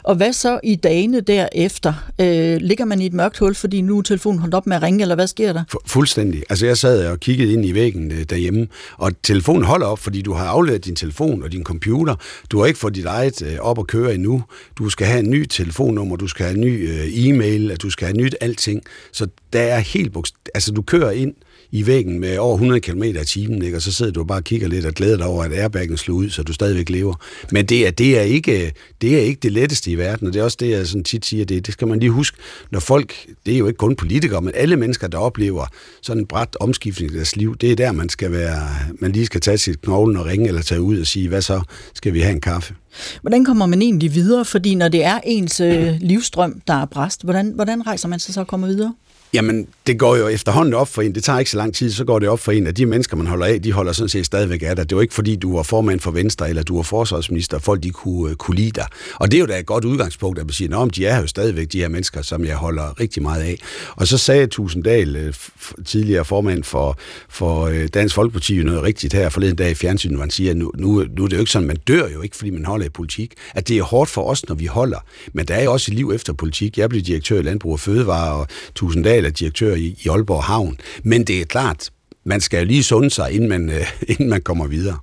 Og hvad så i dagene derefter? Øh, ligger man i et mørkt hul, fordi nu er telefonen holdt op med at ringe, eller hvad sker der? Fu- fuldstændig. Altså jeg sad og kiggede ind i væggen øh, derhjemme, og telefonen holder op, fordi du har afleveret din telefon og din computer. Du har ikke fået dit eget øh, op at køre endnu. Du skal have en ny telefonnummer, du skal have en ny øh, e-mail, at du skal have nyt alting. Så der er helt bogst- Altså du kører ind, i væggen med over 100 km i timen, ikke? og så sidder du bare og kigger lidt og glæder dig over, at airbaggen slog ud, så du stadigvæk lever. Men det er, det er, ikke, det er ikke det letteste i verden, og det er også det, jeg sådan tit siger, det, det skal man lige huske, når folk, det er jo ikke kun politikere, men alle mennesker, der oplever sådan en bræt omskiftning i deres liv, det er der, man skal være, man lige skal tage sit knoglen og ringe eller tage ud og sige, hvad så, skal vi have en kaffe? Hvordan kommer man egentlig videre? Fordi når det er ens øh, livstrøm, der er bræst, hvordan, hvordan rejser man sig så og kommer videre? Jamen, det går jo efterhånden op for en. Det tager ikke så lang tid, så går det op for en, at de mennesker, man holder af, de holder sådan set stadigvæk af dig. Det var ikke fordi, du var formand for Venstre, eller du var forsvarsminister, folk de kunne, øh, kunne lide dig. Og det er jo da et godt udgangspunkt, at man siger, at de er jo stadigvæk de her mennesker, som jeg holder rigtig meget af. Og så sagde Tusinddal, øh, tidligere formand for, for øh, Dansk Folkeparti, jo noget rigtigt her forleden dag i fjernsynet, hvor han siger, at nu, nu, nu er det jo ikke sådan, man dør jo ikke, fordi man holder i politik. At det er hårdt for os, når vi holder. Men der er jo også et liv efter politik. Jeg blev direktør i Landbrug og Fødevare, og Tusinddal kommunale direktør i, i Aalborg Havn. Men det er klart, man skal jo lige sunde sig, inden man, øh, inden man kommer videre.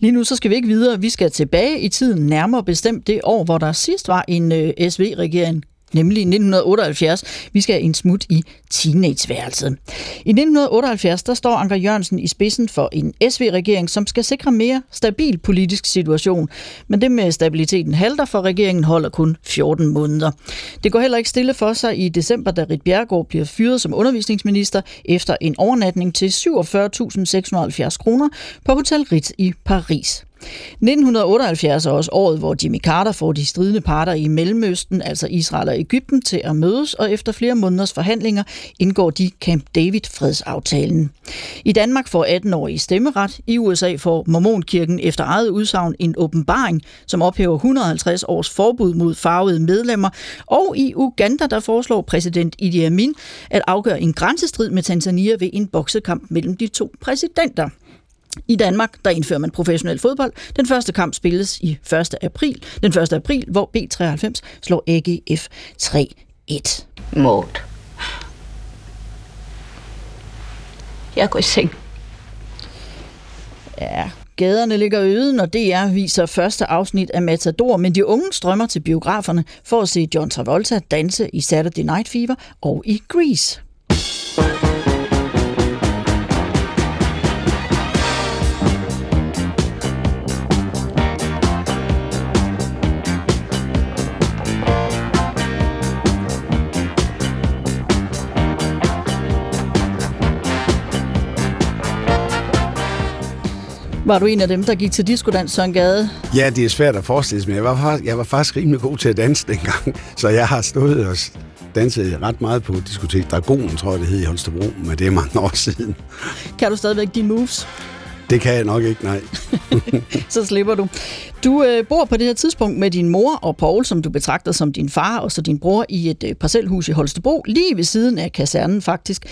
Lige nu så skal vi ikke videre. Vi skal tilbage i tiden, nærmere bestemt det år, hvor der sidst var en øh, SV-regering nemlig 1978. Vi skal en smut i teenageværelset. I 1978 der står Anker Jørgensen i spidsen for en SV-regering, som skal sikre mere stabil politisk situation. Men det med stabiliteten halter, for regeringen holder kun 14 måneder. Det går heller ikke stille for sig i december, da Rit Bjergård bliver fyret som undervisningsminister efter en overnatning til 47.670 kroner på Hotel Ritz i Paris. 1978 er også året, hvor Jimmy Carter får de stridende parter i Mellemøsten, altså Israel og Ægypten, til at mødes, og efter flere måneders forhandlinger indgår de Camp David-fredsaftalen. I Danmark får 18-årige stemmeret. I USA får Mormonkirken efter eget udsagn en åbenbaring, som ophæver 150 års forbud mod farvede medlemmer. Og i Uganda, der foreslår præsident Idi Amin at afgøre en grænsestrid med Tanzania ved en boksekamp mellem de to præsidenter. I Danmark, der indfører man professionel fodbold. Den første kamp spilles i 1. april, den 1. april, hvor B93 slår AGF 3-1. Maud. Jeg går i seng. Ja, gaderne ligger øde, når DR viser første afsnit af Matador, men de unge strømmer til biograferne for at se John Travolta danse i Saturday Night Fever og i Grease. Var du en af dem, der gik til diskodans, Søren Gade? Ja, det er svært at forestille sig, men jeg var, jeg var faktisk rimelig god til at danse dengang, så jeg har stået og danset ret meget på diskotek Dragon, tror jeg det hed i Holstebro, men det er mange år siden. Kan du stadigvæk dine moves? Det kan jeg nok ikke, nej. så slipper du. Du øh, bor på det her tidspunkt med din mor og Paul, som du betragter som din far, og så din bror i et øh, parcelhus i Holstebro, lige ved siden af kasernen faktisk.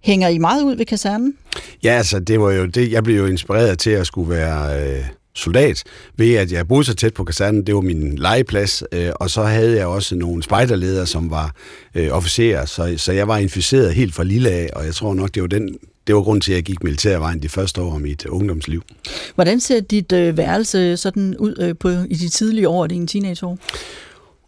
Hænger I meget ud ved kasernen? Ja, altså, det var jo det. Jeg blev jo inspireret til at skulle være øh, soldat, ved at jeg boede så tæt på kasernen. Det var min legeplads, øh, og så havde jeg også nogle spejderledere, som var øh, officerer, så, så jeg var inficeret helt fra lille af, og jeg tror nok, det var den det var grund til, at jeg gik militærvejen de første år af mit ungdomsliv. Hvordan ser dit øh, værelse sådan ud øh, på, i de tidlige år af dine teenageår?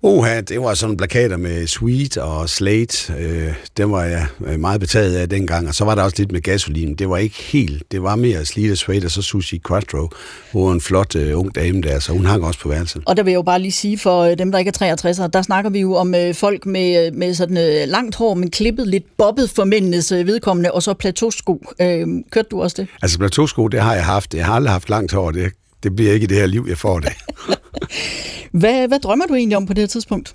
Oha, det var sådan plakater med Sweet og Slate. Øh, dem var jeg øh, meget betaget af dengang. Og så var der også lidt med gasolin. Det var ikke helt. Det var mere Slate og Suede og så Sushi Quattro, hvor en flot øh, ung dame der, så hun hang også på værelset. Og der vil jeg jo bare lige sige for øh, dem, der ikke er 63, der snakker vi jo om øh, folk med, øh, med sådan øh, langt hår, men klippet lidt bobbet for mændenes øh, vedkommende, og så plateausko. Øh, kørte du også det? Altså plateausko, det har jeg haft. Jeg har aldrig haft langt hår. Det, det bliver ikke i det her liv, jeg får det. hvad, hvad drømmer du egentlig om på det her tidspunkt?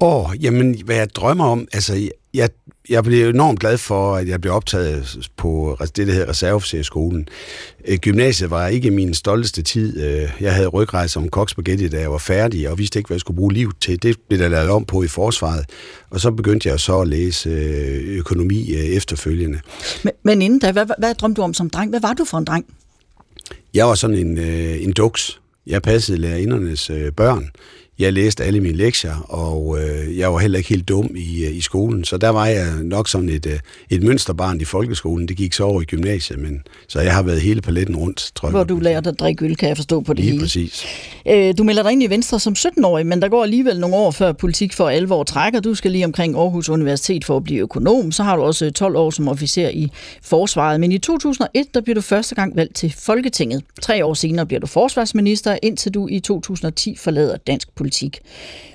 Åh, oh, jamen, hvad jeg drømmer om, altså, jeg, jeg blev enormt glad for, at jeg blev optaget på det, der hedder reserveofficerskolen. Øh, gymnasiet var ikke min stolteste tid. Øh, jeg havde rygrejse som koksspaghetti, da jeg var færdig, og vidste ikke, hvad jeg skulle bruge liv til. Det blev der lavet om på i forsvaret. Og så begyndte jeg så at læse øh, økonomi efterfølgende. Men, men inden da, hvad, hvad drømte du om som dreng? Hvad var du for en dreng? Jeg var sådan en, øh, en duks. Jeg passede lærerindernes øh, børn jeg læste alle mine lektier, og øh, jeg var heller ikke helt dum i, øh, i skolen. Så der var jeg nok sådan et, øh, et mønsterbarn i folkeskolen. Det gik så over i gymnasiet, men så jeg har været hele paletten rundt, tror jeg. Hvor du lærte at drikke øl, kan jeg forstå på det Lige hele. præcis. Øh, du melder dig ind i Venstre som 17-årig, men der går alligevel nogle år før politik for alvor trækker. Du skal lige omkring Aarhus Universitet for at blive økonom. Så har du også 12 år som officer i forsvaret. Men i 2001, der bliver du første gang valgt til Folketinget. Tre år senere bliver du forsvarsminister, indtil du i 2010 forlader dansk politik politik.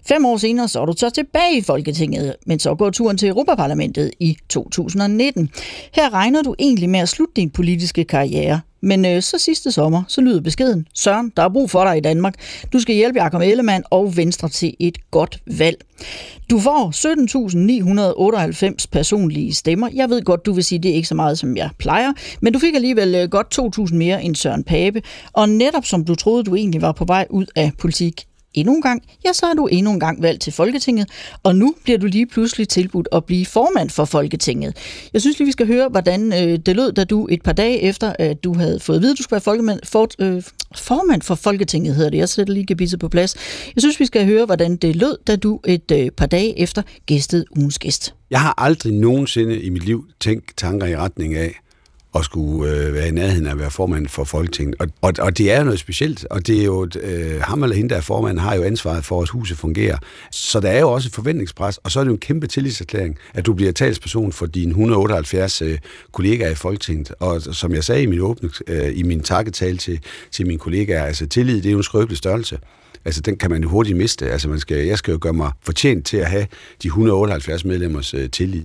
Fem år senere så er du så tilbage i Folketinget, men så går turen til Europaparlamentet i 2019. Her regner du egentlig med at slutte din politiske karriere, men øh, så sidste sommer, så lyder beskeden, Søren, der er brug for dig i Danmark. Du skal hjælpe Jakob Ellemann og Venstre til et godt valg. Du får 17.998 personlige stemmer. Jeg ved godt, du vil sige, det er ikke så meget, som jeg plejer, men du fik alligevel øh, godt 2.000 mere end Søren Pape. Og netop som du troede, du egentlig var på vej ud af politik, endnu en gang, ja, så er du endnu en gang valgt til Folketinget, og nu bliver du lige pludselig tilbudt at blive formand for Folketinget. Jeg synes lige, vi skal høre, hvordan øh, det lød, da du et par dage efter, at du havde fået at vide, at du skulle være folkemand, for, øh, formand for Folketinget, hedder det. Jeg sætter lige gebisset på plads. Jeg synes, vi skal høre, hvordan det lød, da du et øh, par dage efter gæstede ugens gæst. Jeg har aldrig nogensinde i mit liv tænkt tanker i retning af at skulle øh, være i nærheden af at være formand for Folketinget. Og, og, og det er noget specielt, og det er jo, øh, ham eller hende, der er formand, har jo ansvaret for, at huset fungerer. Så der er jo også et forventningspres, og så er det jo en kæmpe tillidserklæring, at du bliver talsperson for dine 178 øh, kollegaer i Folketinget. Og som jeg sagde i min, åbne, øh, i min takketale til, til mine kollegaer, altså tillid, det er jo en skrøbelig størrelse. Altså, den kan man jo hurtigt miste. Altså, man skal, jeg skal jo gøre mig fortjent til at have de 178 medlemmers øh, tillid.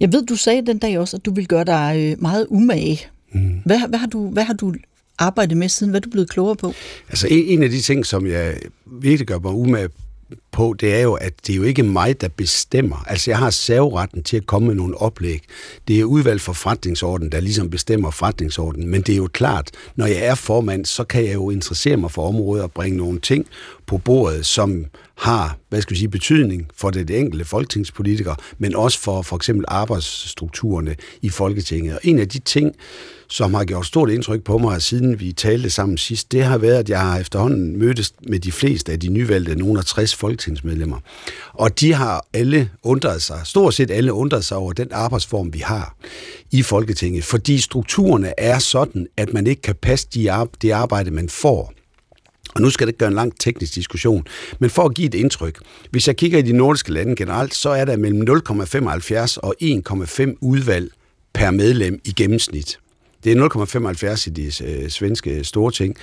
Jeg ved, du sagde den dag også, at du vil gøre dig øh, meget umage. Mm. Hvad, hvad, har du, hvad har du arbejdet med siden? Hvad er du blevet klogere på? Altså en, en af de ting, som jeg virkelig gør mig umage på, det er jo, at det er jo ikke mig, der bestemmer. Altså, jeg har serveretten til at komme med nogle oplæg. Det er udvalg for forretningsordenen, der ligesom bestemmer forretningsordenen. Men det er jo klart, når jeg er formand, så kan jeg jo interessere mig for området og bringe nogle ting på bordet, som har, hvad skal vi sige, betydning for det enkelte folketingspolitiker, men også for for eksempel arbejdsstrukturerne i Folketinget. Og en af de ting, som har gjort stort indtryk på mig, siden vi talte sammen sidst, det har været, at jeg har efterhånden mødtes med de fleste af de nyvalgte, nogle af 60 folketingsmedlemmer. Og de har alle undret sig, stort set alle undret sig over den arbejdsform, vi har i Folketinget, fordi strukturerne er sådan, at man ikke kan passe det arbejde, man får. Og nu skal det ikke gøre en lang teknisk diskussion, men for at give et indtryk. Hvis jeg kigger i de nordiske lande generelt, så er der mellem 0,75 og 1,5 udvalg per medlem i gennemsnit. Det er 0,75 i de øh, svenske store ting.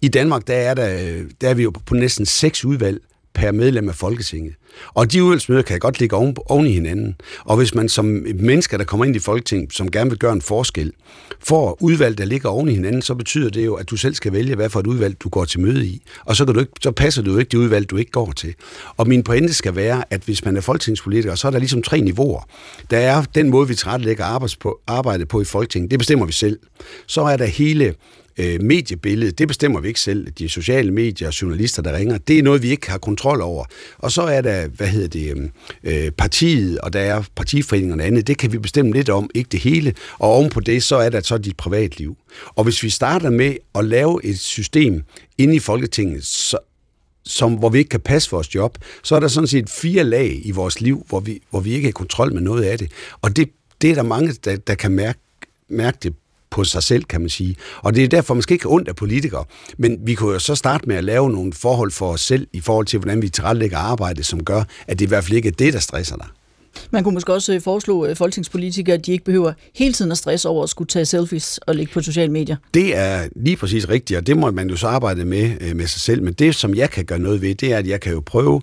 I Danmark, der er, der, øh, der er vi jo på næsten seks udvalg per medlem af Folketinget. Og de udvalgsmøder kan godt ligge oven, oven i hinanden. Og hvis man som mennesker, der kommer ind i Folketinget, som gerne vil gøre en forskel, får udvalg, der ligger oven i hinanden, så betyder det jo, at du selv skal vælge, hvad for et udvalg, du går til møde i. Og så, kan du ikke, så passer du jo ikke det udvalg, du ikke går til. Og min pointe skal være, at hvis man er folketingspolitiker, så er der ligesom tre niveauer. Der er den måde, vi tilrettelægger arbejde på, arbejde på i Folketinget. Det bestemmer vi selv. Så er der hele øh, mediebilledet, det bestemmer vi ikke selv. De sociale medier og journalister, der ringer, det er noget, vi ikke har kontrol over. Og så er der, hvad hedder det, øhm, øh, partiet, og der er partiforeningerne og andet, det kan vi bestemme lidt om, ikke det hele. Og ovenpå det, så er der så dit privatliv. Og hvis vi starter med at lave et system inde i Folketinget, så, som, hvor vi ikke kan passe vores job, så er der sådan set fire lag i vores liv, hvor vi, hvor vi ikke har kontrol med noget af det. Og det, det er der mange, der, der kan mærke, mærke det på sig selv, kan man sige. Og det er derfor, man skal ikke have ondt af politikere. Men vi kunne jo så starte med at lave nogle forhold for os selv, i forhold til, hvordan vi tilrettelægger arbejde, som gør, at det i hvert fald ikke er det, der stresser dig. Man kunne måske også øh, foreslå øh, folketingspolitikere, at de ikke behøver hele tiden at stresse over at skulle tage selfies og lægge på sociale medier. Det er lige præcis rigtigt, og det må man jo så arbejde med, øh, med sig selv. Men det, som jeg kan gøre noget ved, det er, at jeg kan jo prøve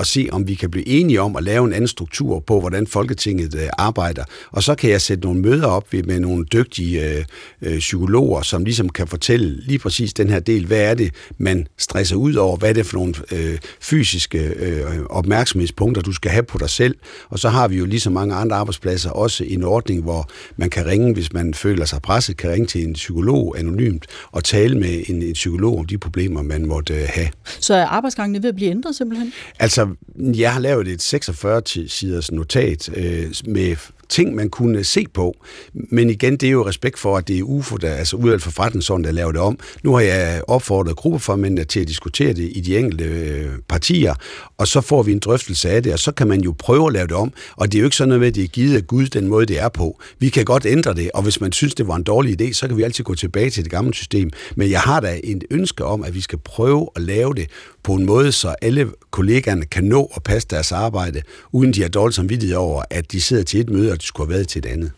og se, om vi kan blive enige om at lave en anden struktur på, hvordan Folketinget øh, arbejder. Og så kan jeg sætte nogle møder op med nogle dygtige øh, øh, psykologer, som ligesom kan fortælle lige præcis den her del. Hvad er det, man stresser ud over? Hvad er det for nogle øh, fysiske øh, opmærksomhedspunkter, du skal have på dig selv? Og så har vi jo lige så mange andre arbejdspladser også en ordning, hvor man kan ringe, hvis man føler sig presset, kan ringe til en psykolog anonymt og tale med en, en psykolog om de problemer, man måtte øh, have. Så er arbejdsgangen ved at blive ændret simpelthen? Altså, jeg har lavet et 46-siders notat øh, med ting, man kunne se på. Men igen, det er jo respekt for, at det er UFO, der, altså udvalg for forretningsånden, der laver det om. Nu har jeg opfordret gruppeformændene til at diskutere det i de enkelte øh, partier, og så får vi en drøftelse af det, og så kan man jo prøve at lave det om. Og det er jo ikke sådan noget med, at det er givet af Gud, den måde, det er på. Vi kan godt ændre det, og hvis man synes, det var en dårlig idé, så kan vi altid gå tilbage til det gamle system. Men jeg har da en ønske om, at vi skal prøve at lave det på en måde, så alle kollegaerne kan nå at passe deres arbejde, uden de har dårlig samvittighed over, at de sidder til et møde, og de skulle have været til et andet.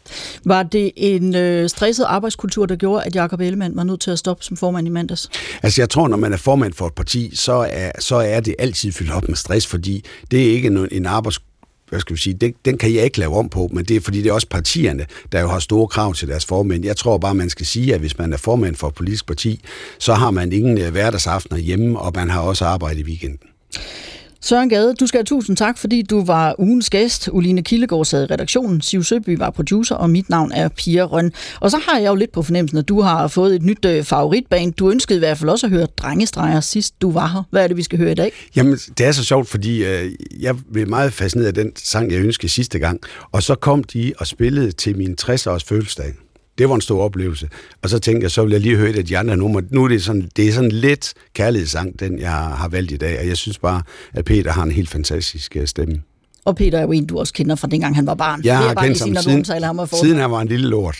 Var det en øh, stresset arbejdskultur, der gjorde, at Jakob Ellemann var nødt til at stoppe som formand i mandags? Altså jeg tror, når man er formand for et parti, så er, så er det altid fyldt op med stress, fordi det er ikke en, en arbejdskultur, hvad skal vi sige, det, den kan jeg ikke lave om på, men det er fordi, det er også partierne, der jo har store krav til deres formænd. Jeg tror bare, man skal sige, at hvis man er formand for et politisk parti, så har man ingen øh, hverdagsaftener hjemme, og man har også arbejde i weekenden. Søren Gade, du skal have tusind tak, fordi du var ugens gæst. Uline Kildegård sad i redaktionen, Siv Søby var producer, og mit navn er Pia Røn. Og så har jeg jo lidt på fornemmelsen, at du har fået et nyt øh, favoritband. Du ønskede i hvert fald også at høre Drengestreger sidst du var her. Hvad er det, vi skal høre i dag? Jamen, det er så sjovt, fordi øh, jeg blev meget fascineret af den sang, jeg ønskede sidste gang. Og så kom de og spillede til min 60-års fødselsdag. Det var en stor oplevelse. Og så tænkte jeg, så vil jeg lige høre et af de andre numre. Nu er det sådan, det er sådan lidt kærlighedssang, den jeg har valgt i dag. Og jeg synes bare, at Peter har en helt fantastisk øh, stemme. Og Peter er jo en, du også kender fra dengang han var barn. Jeg har kendt ham siden, ham siden han var en lille lort.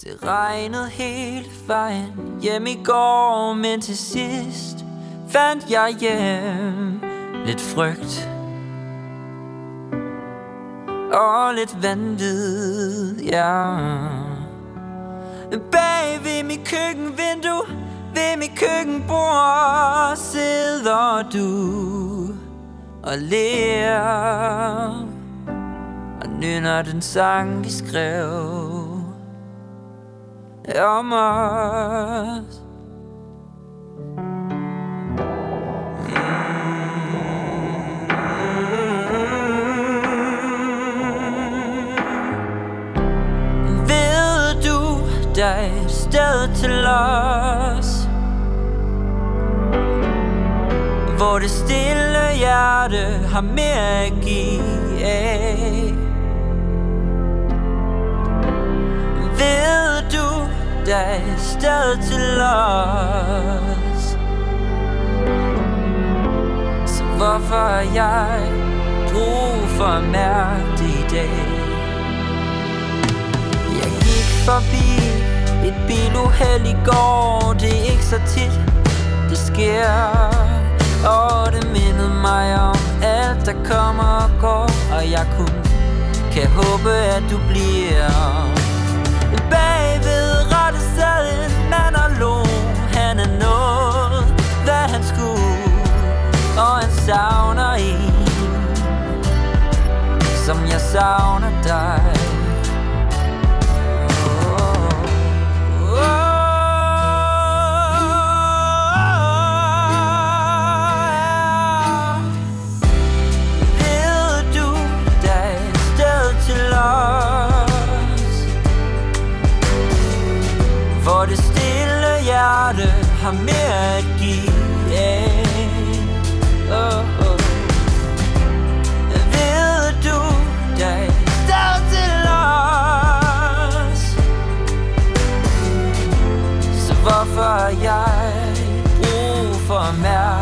Det regnede hele vejen hjem i går Men til sidst fandt jeg hjem Lidt frygt og lidt vanvid, ja. Bag ved mit køkkenvindue Ved mit køkkenbord Sidder du Og lærer Og nynner den sang, vi skrev om os. Du, sted til os. Hvor det stille hjerte har mere at give af. Ved du, der er sted til os? Så hvorfor har jeg brug for at mærke det i dag? Jeg gik forbi et biluheld i går Det er ikke så tit, det sker. Og det mindede mig om alt der kommer og går Og jeg kun kan håbe at du bliver Bagved rette sad en mand og lå Han er nået, hvad han skulle Og han savner en Som jeg savner dig. Hvor det stille hjerte har mere at give af oh, oh. Ved du, der er til os? Så hvorfor har jeg brug for at mærke?